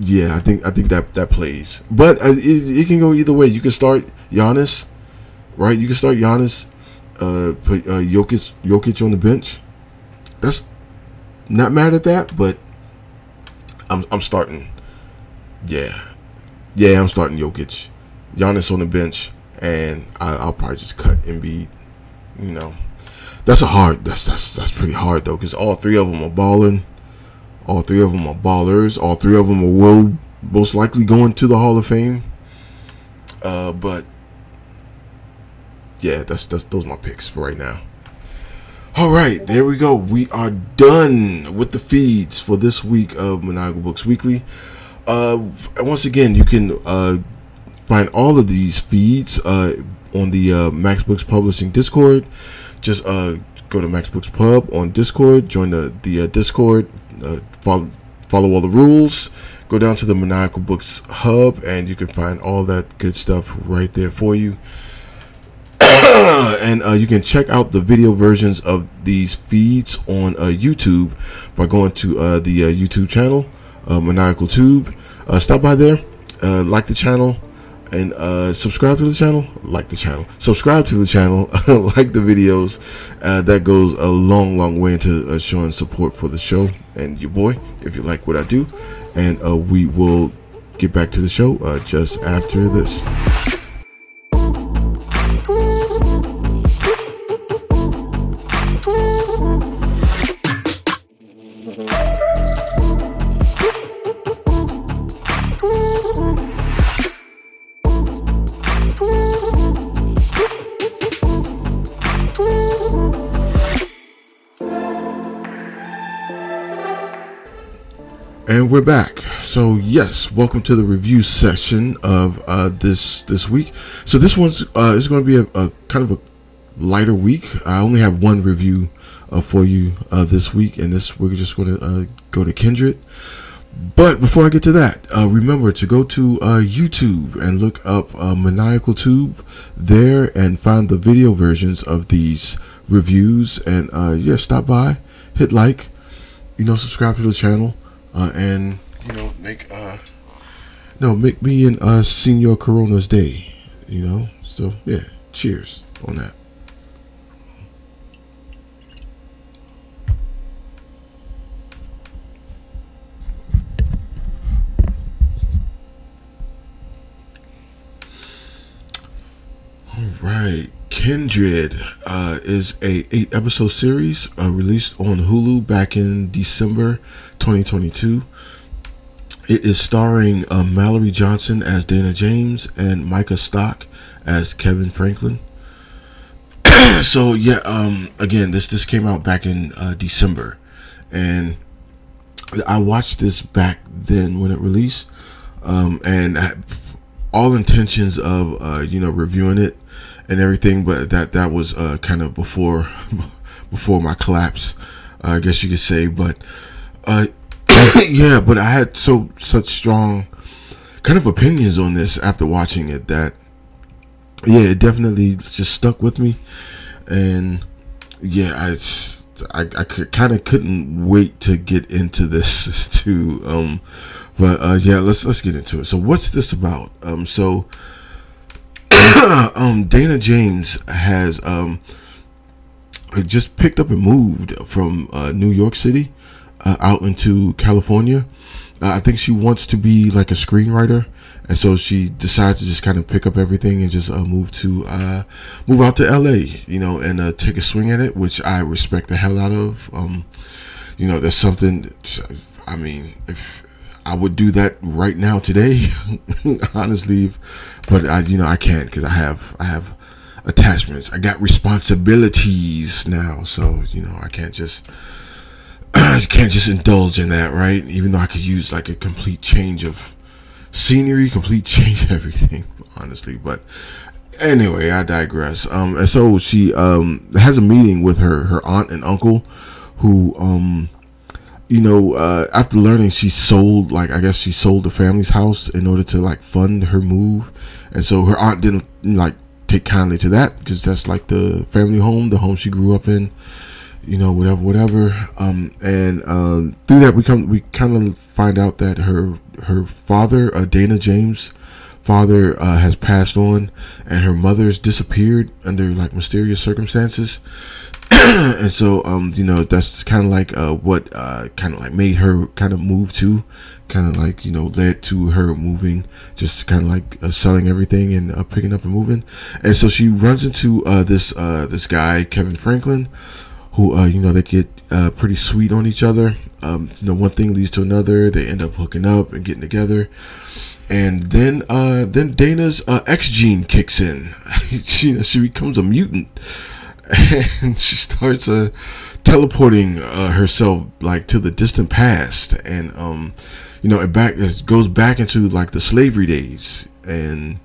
yeah, I think I think that that plays. But uh, it, it can go either way. You can start Giannis, right? You can start Giannis, uh, put uh, Jokic Jokic on the bench. That's not mad at that, but I'm I'm starting. Yeah, yeah, I'm starting Jokic. Giannis on the bench, and I, will probably just cut Embiid. You know, that's a hard. That's that's that's pretty hard though, because all three of them are balling. All three of them are ballers. All three of them are will most likely going to the Hall of Fame. Uh, but yeah, that's that's those are my picks for right now. All right, there we go. We are done with the feeds for this week of Maniacal Books Weekly. Uh, once again, you can uh, find all of these feeds uh, on the uh, Max Books Publishing Discord. Just uh, go to Max Books Pub on Discord, join the the uh, Discord, uh, follow follow all the rules. Go down to the Maniacal Books Hub, and you can find all that good stuff right there for you. and uh, you can check out the video versions of these feeds on uh, YouTube by going to uh, the uh, YouTube channel, uh, Maniacal Tube. Uh, stop by there, like the channel, and subscribe to the channel. Like the channel, subscribe to the channel, like the videos. that goes a long, long way into showing support for the show and your boy. If you like what I do, and we will get back to the show just after this. And we're back. So yes, welcome to the review session of uh, this this week. So this one's uh, is going to be a, a, kind of a lighter week. I only have one review uh, for you uh, this week, and this we're just going to uh, go to Kindred. But before I get to that, uh, remember to go to YouTube and look up Maniacal Tube there and find the video versions of these reviews. And yeah, stop by, hit like, you know, subscribe to the channel uh, and you know make uh no make me and uh Senor Corona's day, you know. So yeah, cheers on that. All right. Kindred uh, is a eight episode series uh, released on Hulu back in December 2022. It is starring uh, Mallori Johnson as Dana James and Micah Stock as Kevin Franklin. so yeah, um, again, this this came out back in uh, December, and I watched this back then when it released, um, and all intentions of uh, you know reviewing it and everything, but that that was uh, kind of before before my collapse, uh, I guess you could say. But uh, yeah, but I had so such strong kind of opinions on this after watching it that yeah, it definitely just stuck with me, and yeah, I I, I kind of couldn't wait to get into this too. Um, but uh, yeah, let's let's get into it. So what's this about? Um, so um, Dana James has um, just picked up and moved from uh, New York City uh, out into California. Uh, I think she wants to be like a screenwriter, and so she decides to just kind of pick up everything and just uh, move to uh, move out to L.A. You know, and uh, take a swing at it, which I respect the hell out of. Um, you know, there's something. I mean, if I would do that right now today, honestly, but I, you know, I can't because I have I have attachments. I got responsibilities now, so you know, I can't just I can't just indulge in that, right? Even though I could use like a complete change of scenery, complete change everything, honestly. But anyway, I digress. Um, and so she um has a meeting with her her aunt and uncle, who um you know, uh, after learning she sold, like, I guess she sold the family's house in order to, like, fund her move. And so her aunt didn't, like, take kindly to that because that's, like, the family home, the home she grew up in, you know, whatever, whatever. Um, and um, through that, we come, we kind of find out that her, her father, uh, Dana James, father uh, has passed on and her mother's disappeared under like mysterious circumstances. And so um you know that's kind of like uh what uh kind of like made her kind of move to kind of like you know led to her moving just kind of like uh, selling everything and uh, picking up and moving. And so she runs into uh this uh this guy kevin franklin who uh you know they get uh pretty sweet on each other. Um you know one thing leads to another. They end up hooking up and getting together and then uh then dana's uh x gene kicks in. She she becomes a mutant. And she starts uh, teleporting uh, herself like to the distant past, and um, you know, it back it goes back into like the slavery days, and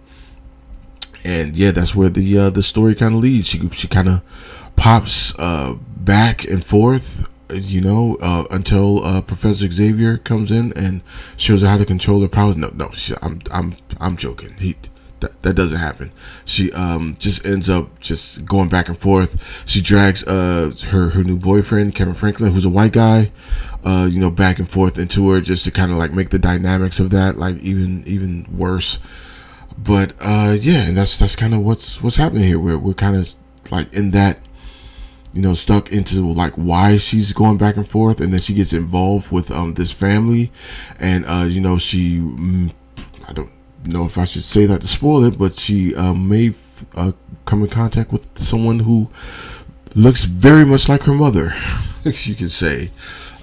and yeah, that's where the uh, the story kind of leads. She she kind of pops uh, back and forth you know, uh, until uh, Professor Xavier comes in and shows her how to control her powers. No, no, she, I'm, I'm, I'm joking. He, that, that doesn't happen. She um just ends up just going back and forth. She drags uh her her new boyfriend Kevin Franklin, who's a white guy, uh you know back and forth into her just to kind of like make the dynamics of that like even even worse. But uh yeah, and that's that's kind of what's what's happening here. We're we're kind of like in that you know stuck into like why she's going back and forth and then she gets involved with um this family and uh you know she mm, i don't know if i should say that to spoil it but she uh, may uh, come in contact with someone who looks very much like her mother you can say.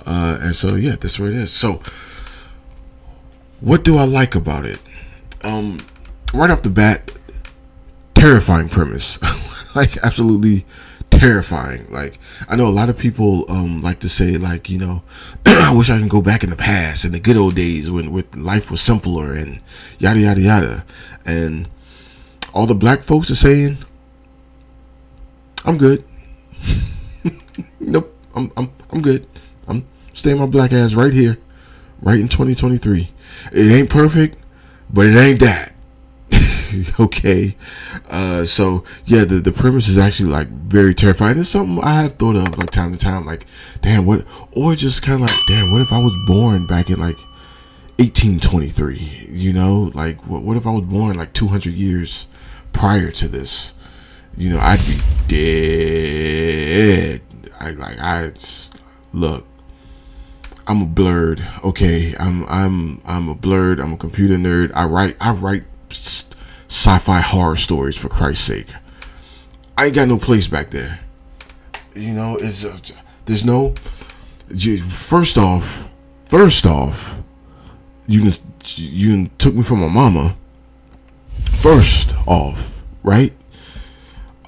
Uh and so yeah that's what it is. So what do i like about it? Um right off the bat terrifying premise. Like absolutely terrifying. Like I know a lot of people um like to say like you know I wish I can go back in the past in the good old days when with life was simpler and yada yada yada and all the black folks are saying I'm good. nope, I'm I'm I'm good. I'm staying my black ass right here, right in 2023. It ain't perfect, but it ain't that. okay uh so yeah the the premise is actually like very terrifying. It's something i have thought of like time to time like damn what or just kind of like damn what if i was born back in like 1823 you know? Like what, what if i was born like 200 years prior to this? You know i'd be dead. I like i look i'm a blurred okay? I'm i'm i'm a blurred i'm a computer nerd. I write i write sci-fi horror stories for Christ's sake. I ain't got no place back there. You know, it's uh, there's no. First off, first off, you you took me from my mama. First off, right?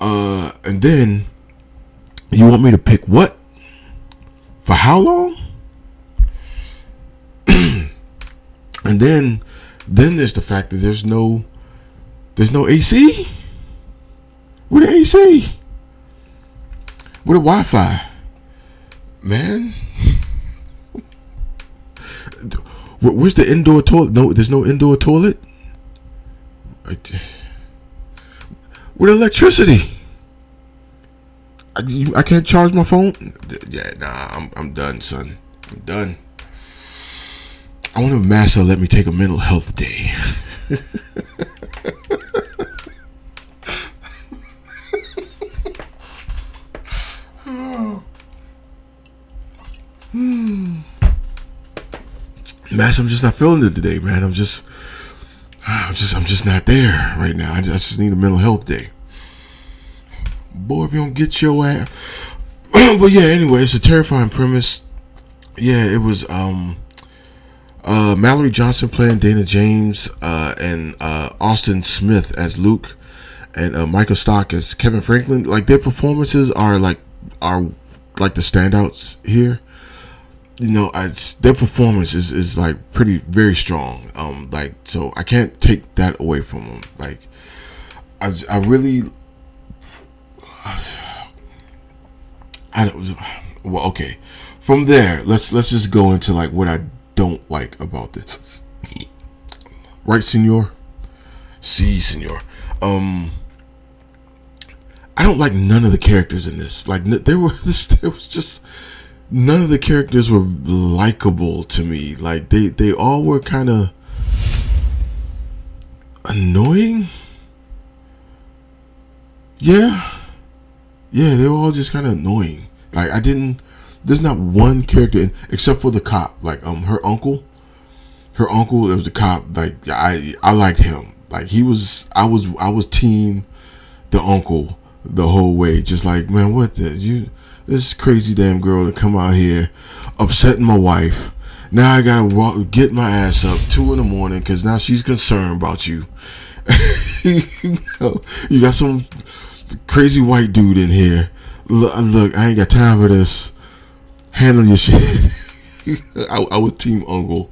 Uh, and then you want me to pick what? For how long? and then, then there's the fact that there's no there's no AC. Where the AC? Where the Wi-Fi? Man. Where's the indoor toilet? No, there's no indoor toilet. Where the electricity? I, I can't charge my phone. Yeah, nah, I'm I'm done, son. I'm done. I want to master let me take a mental health day. Hmm. I'm just not feeling it today, man. I'm just, I'm just, I'm just not there right now. I just, need a mental health day. Boy, if you don't get your ass. but yeah, anyway, it's a terrifying premise. Yeah, it was um uh Mallori Johnson playing Dana James, uh and uh Austin Smith as Luke and uh, Michael Stock as Kevin Franklin. Like their performances are like are like the standouts here you know, I, their performance is, is like pretty very strong. Um, like so, I can't take that away from them. Like, I, I really, I don't. Well, okay. From there, let's let's just go into like what I don't like about this. right, Senor? See, si, Senor. Um, I don't like none of the characters in this. Like, there were this, there was just none of the characters were likable to me. Like they they all were kind of annoying. Yeah. Yeah, they were all just kind of annoying. Like I didn't there's not one character in, except for the cop, like um her uncle. Her uncle, there was a cop like I I liked him. Like he was I was I was team the uncle the whole way. Just like, man, what this? You this crazy damn girl to come out here upsetting my wife. Now I gotta walk, get my ass up two in the morning because now she's concerned about you. you, know, you got some crazy white dude in here. Look, look, I ain't got time for this. Handle your shit. I, I team uncle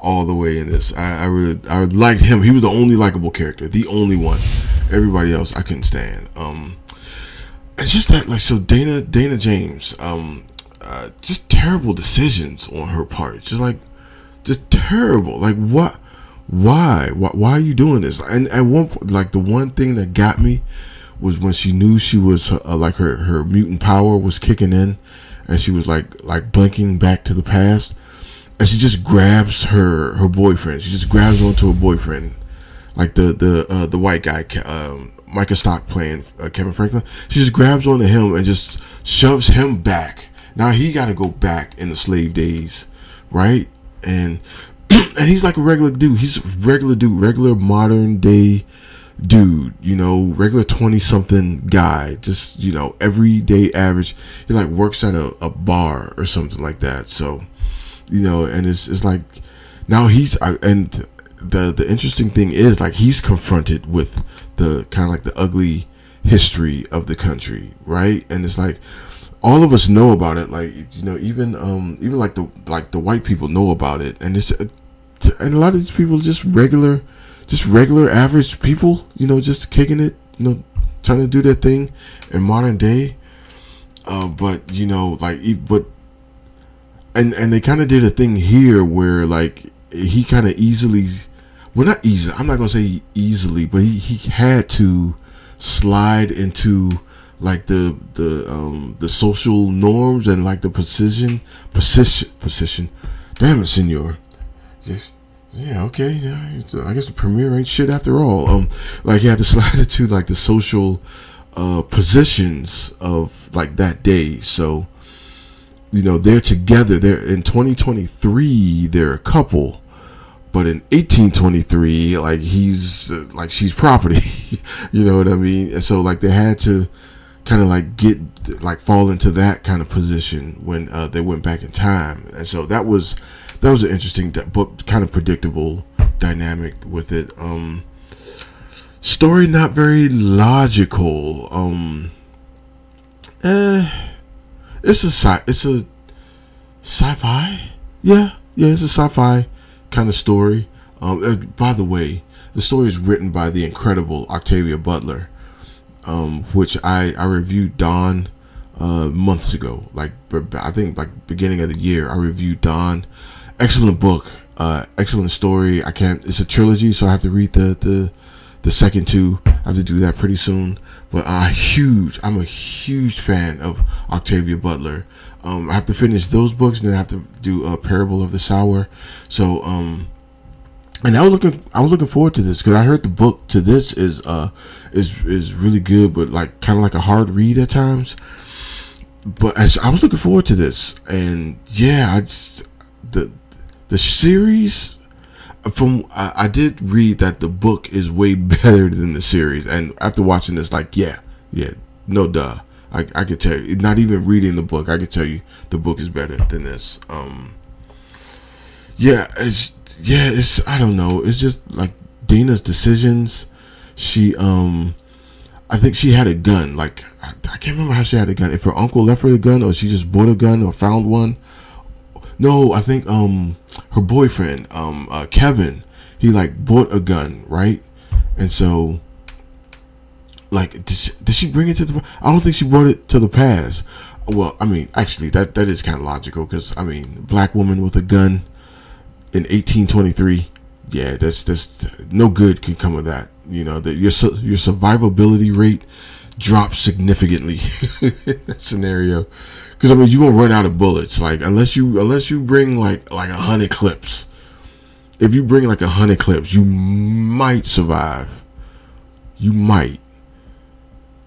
all the way in this. I, I really, I liked him. He was the only likable character, the only one. Everybody else I couldn't stand. Um, it's just that like so Dana Dana James, um, uh, just terrible decisions on her part. Just like, just terrible. Like what? Why? Why? Why are you doing this? And at one point, like the one thing that got me was when she knew she was uh, like her her mutant power was kicking in, and she was like like blinking back to the past, and she just grabs her her boyfriend. She just grabs onto her boyfriend, like the the uh, the white guy, um, Micah Stock playing uh, Kevin Franklin. She just grabs onto him and just shoves him back. Now he got to go back in the slave days, right? And and he's like a regular dude. He's a regular dude, regular modern day dude, you know, regular 20 something guy, just, you know, everyday average. He like works at a, a bar or something like that. So, you know, and it's, it's like now he's, and the, the interesting thing is like he's confronted with the kind of like the ugly history of the country, right? And it's like, all of us know about it like you know even um even like the like the white people know about it and it's and a lot of these people just regular just regular average people, you know, just kicking it, you know, trying to do their thing in modern day. Uh, but you know, like, but and and they kind of did a thing here where like he kind of easily, well, not easily. I'm not gonna say easily, but he he had to slide into like the the um the social norms and like the precision position position. Damn it, senor. Yeah, okay, yeah. I guess the premiere ain't shit after all. Um, like you had to slide it to like the social uh positions of like that day. So, you know, they're together. They're in 2023. They're a couple, but in 1823, like he's uh, like she's property. you know what I mean? And so like they had to kind of like get like fall into that kind of position when uh, they went back in time. And so that was that was an interesting but kind of predictable dynamic with it. Um, story not very logical. Um, eh, it's a sci it's a sci-fi. Yeah, yeah, it's a sci-fi kind of story. Um, uh, by the way, the story is written by the incredible Octavia Butler, um, which I I reviewed Dawn uh, months ago. Like I think like beginning of the year, I reviewed Dawn excellent book, uh, excellent story. I can't. It's a trilogy, so I have to read the the the second two. I have to do that pretty soon. But I'm huge. I'm a huge fan of Octavia Butler. Um, I have to finish those books, and then I have to do a Parable of the Sower. So, um, and I was looking, I was looking forward to this because I heard the book to this is uh is is really good, but like kind of like a hard read at times. But as I was looking forward to this, and yeah, I just, the the series from I, I, did read that the book is way better than the series and after watching this like yeah yeah no duh. I, I could tell you not even reading the book I could tell you the book is better than this. Um yeah it's yeah it's I don't know it's just like Dina's decisions. She um I think she had a gun like I, I can't remember how she had a gun if her uncle left her the gun or she just bought a gun or found one no, I think um her boyfriend, um uh, Kevin, he like bought a gun, right? And so like did she, did she bring it to the I don't think she brought it to the past. Well, I mean, actually that that is kind of logical cuz I mean, black woman with a gun in 1823, yeah, that's that's no good can come of that. You know, that your your survivability rate drops significantly in that scenario because I mean you gonna run out of bullets. Like unless you unless you bring like like a hundred clips. If you bring like a hundred clips, you might survive. You might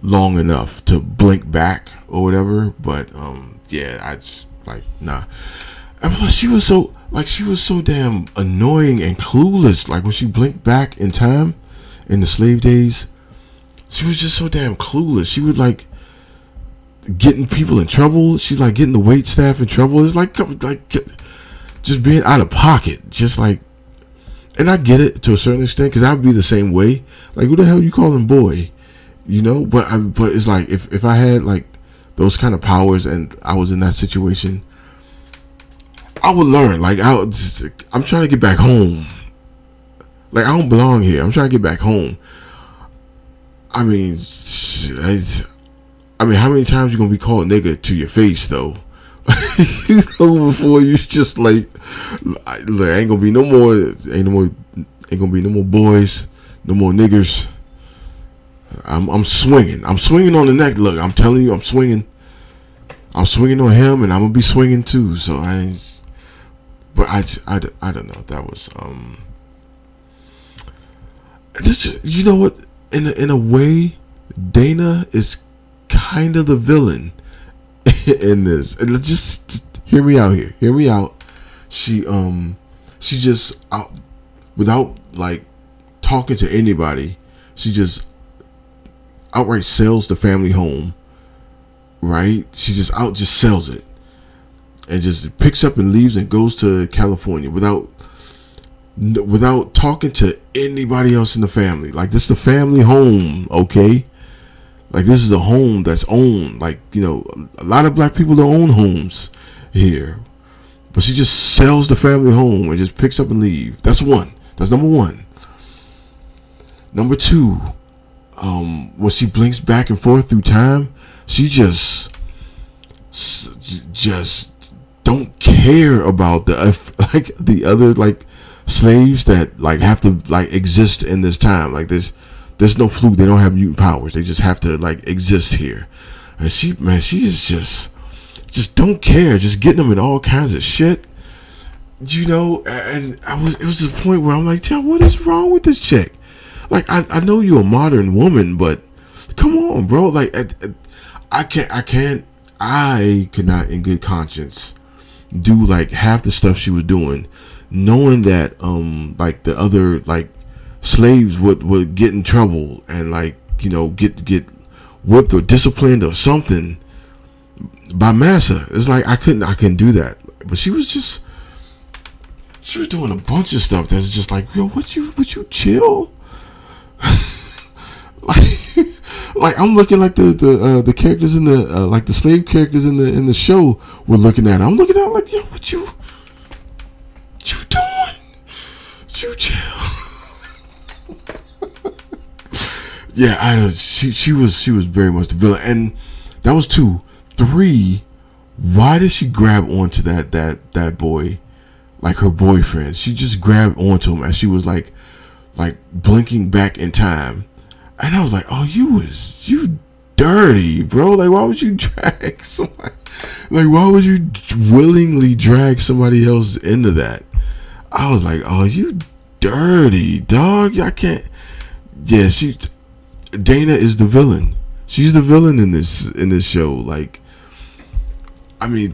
long enough to blink back or whatever. But um, yeah, I just like nah. And plus, she was so like she was so damn annoying and clueless. Like when she blinked back in time in the slave days, she was just so damn clueless. She would like getting people in trouble. She's like getting the wait staff in trouble. It's like like just being out of pocket. Just like, and I get it to a certain extent because I'd be the same way. Like, who the hell you calling boy? You know, but I, but it's like if if I had like those kind of powers and I was in that situation, I would learn. Like I, just, I'm trying to get back home. Like I don't belong here. I'm trying to get back home. I mean, I, I mean, how many times you gonna be called nigga to your face though? you know, before you just like, look, ain't gonna be no more, ain't no more, ain't gonna be no more boys, no more niggers. I'm, I'm swinging. I'm swinging on the neck. Look, I'm telling you, I'm swinging. I'm swinging on him, and I'm gonna be swinging too. So I, but I, I, I don't know. That was um. This, you know what? In a, in a way, Dana is kind of the villain in this. And let's just, just hear me out here. Hear me out. She um, she just out without like talking to anybody. She just outright sells the family home. Right? She just out just sells it. And just picks up and leaves and goes to California without without talking to anybody else in the family. Like this is the family home, okay? Like this is a home that's owned. Like, you know, a lot of black people don't own homes here. But she just sells the family home and just picks up and leave. That's one. That's number one. Number two, um, when she blinks back and forth through time, she just just don't care about the like the other like slaves that like have to like exist in this time. Like there's there's no fluke. They don't have mutant powers. They just have to like exist here. And she man, she is just just don't care. Just getting them in all kinds of shit. You know, and I was it was the point where I'm like, yeah, what is wrong with this chick? Like I, I know you're a modern woman, but come on, bro. Like I, I can't I can't I could not in good conscience do like half the stuff she was doing, knowing that um like the other like slaves would would get in trouble and like you know get get whipped or disciplined or something by massa. It's like I couldn't I couldn't do that. But she was just she was doing a bunch of stuff that's just like, yo, what you would you chill? like like I'm looking like the the uh, the characters in the uh, like the slave characters in the in the show were looking at. I'm looking at like, yo, what you what you doing? You chill. yeah, I she she was she was very much the villain, and that was two, three. Why did she grab onto that that that boy, like her boyfriend? She just grabbed onto him as she was like, like blinking back in time, and I was like, oh, you was you dirty, bro. Like, why would you drag somebody? Like, why would you willingly drag somebody else into that? I was like, oh, you dirty dog. I can't. Yeah, she. Dana is the villain. She's the villain in this in this show. Like, I mean,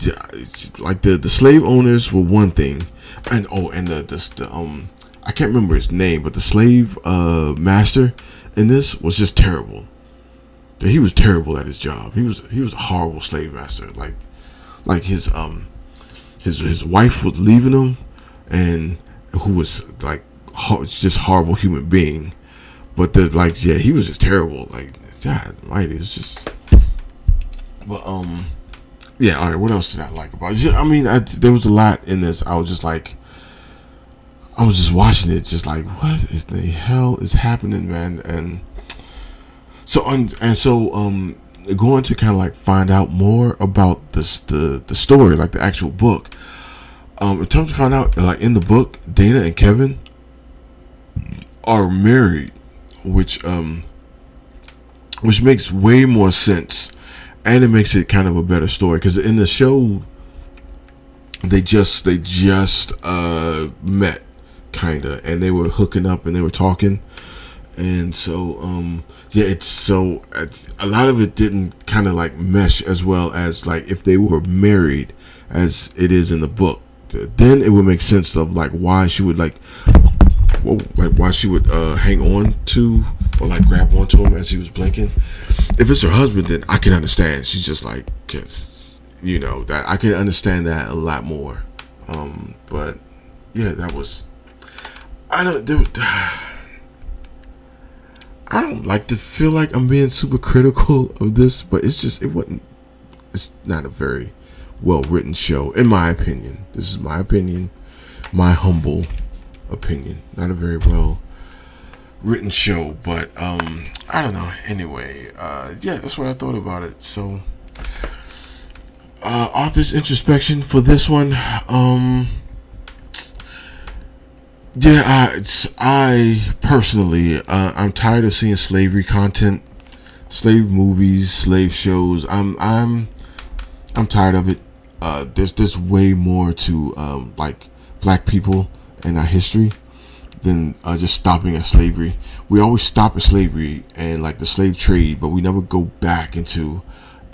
like the the slave owners were one thing, and oh, and the the, the um, I can't remember his name, but the slave uh master in this was just terrible. He was terrible at his job. He was he was a horrible slave master. Like, like his um, his his wife was leaving him, and who was like it's just horrible human being. But the like, yeah, he was just terrible. Like, God, mighty, it's just. But um, yeah. All right. What else did I like about? it? I mean, I, there was a lot in this. I was just like, I was just watching it, just like, what is the hell is happening, man? And so, and, and so, um, going to kind of like find out more about this the the story, like the actual book. Um, in terms of find out, like in the book, Dana and Kevin are married, which um, which makes way more sense, and it makes it kind of a better story because in the show, they just they just uh met, kinda, and they were hooking up and they were talking, and so um yeah, it's so it's, a lot of it didn't kind of like mesh as well as like if they were married as it is in the book. Then it would make sense of like why she would like like why she would uh, hang on to or like grab onto him as he was blinking. If it's her husband, then I can understand. She's just like, you know, that I can understand that a lot more. Um, but yeah, that was. I don't. There, I don't like to feel like I'm being super critical of this, but it's just it wasn't. It's not a very well written show, in my opinion. This is my opinion, my humble opinion. Not a very well written show, but um, I don't know. Anyway, uh, yeah, that's what I thought about it. So, uh, author's introspection for this one. Um, yeah, I, I personally, uh, I'm tired of seeing slavery content, slave movies, slave shows. I'm, I'm, I'm tired of it. Uh, there's, there's way more to um, like black people and our history than uh, just stopping at slavery. We always stop at slavery and like the slave trade, but we never go back into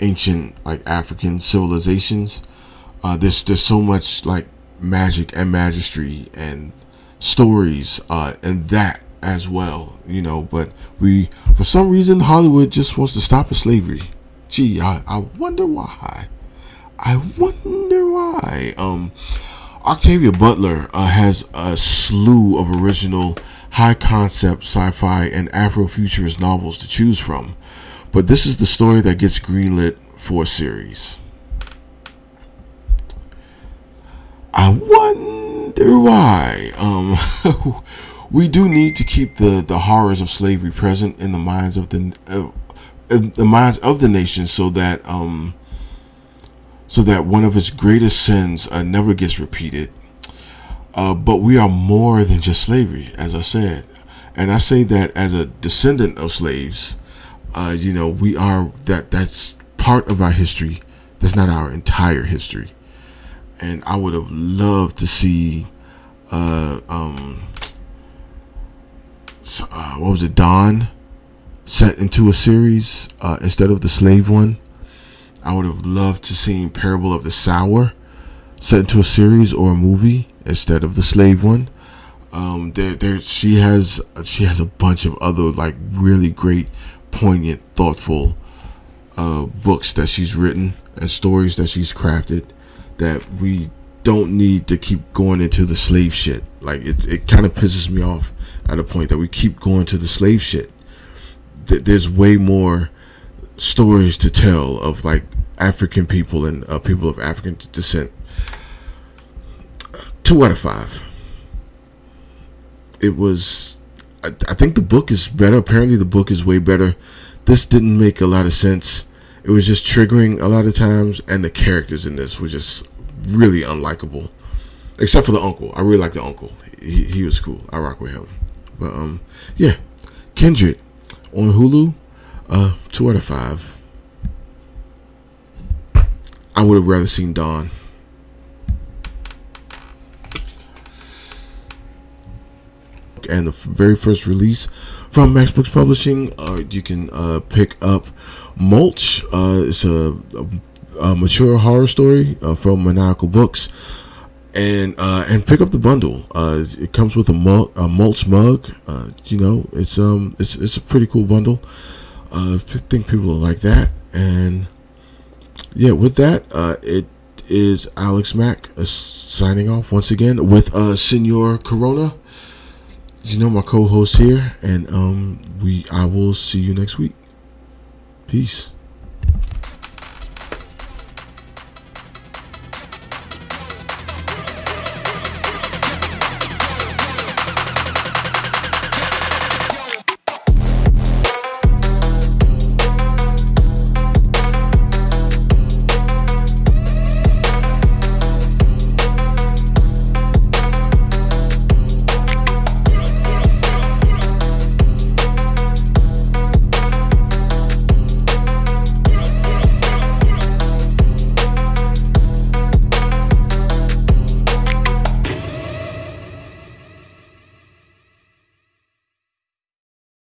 ancient like African civilizations. Uh, there's there's so much like magic and magistry and stories uh, and that as well, you know. But we, for some reason, Hollywood just wants to stop at slavery. Gee, I, I wonder why. I wonder why. Um, Octavia Butler uh, has a slew of original high concept sci-fi and Afrofuturist novels to choose from. But this is the story that gets greenlit for a series. I wonder why. Um, we do need to keep the, the horrors of slavery present in the minds of the uh, the minds of the nation, so that um, so that one of his greatest sins uh, never gets repeated. Uh, but we are more than just slavery, as I said, and I say that as a descendant of slaves uh, you know, we are that that's part of our history. That's not our entire history. And I would have loved to see, uh, um, uh, what was it, Dawn, set into a series uh, instead of the slave one. I would have loved to see Parable of the Sower set into a series or a movie instead of the slave one. Um, there, there, she has she has a bunch of other like really great poignant, thoughtful uh, books that she's written and stories that she's crafted that we don't need to keep going into the slave shit. Like it, it kind of pisses me off at a point that we keep going to the slave shit. Th- there's way more stories to tell of like African people and uh, people of African descent. Two out of five. It was I, I think the book is better. Apparently, the book is way better. This didn't make a lot of sense. It was just triggering a lot of times, and the characters in this were just really unlikable. Except for the uncle. I really like the uncle. He, he was cool. I rock with him. But um, yeah, Kindred on Hulu. Uh, two out of five. I would have rather seen Dawn. and the very first release from Max Books Publishing. Uh, you can uh, pick up Mulch. Uh, it's a, a, a, mature horror story uh, from Maniacal Books, and uh, and pick up the bundle. Uh, it comes with a, mul- a mulch mug. you know, it's um it's it's a pretty cool bundle. I think people will like that, and yeah, with that, it is Alex Mac signing off once again with uh, Senor Corona you know my co-host here, and um, we I will see you next week. Peace.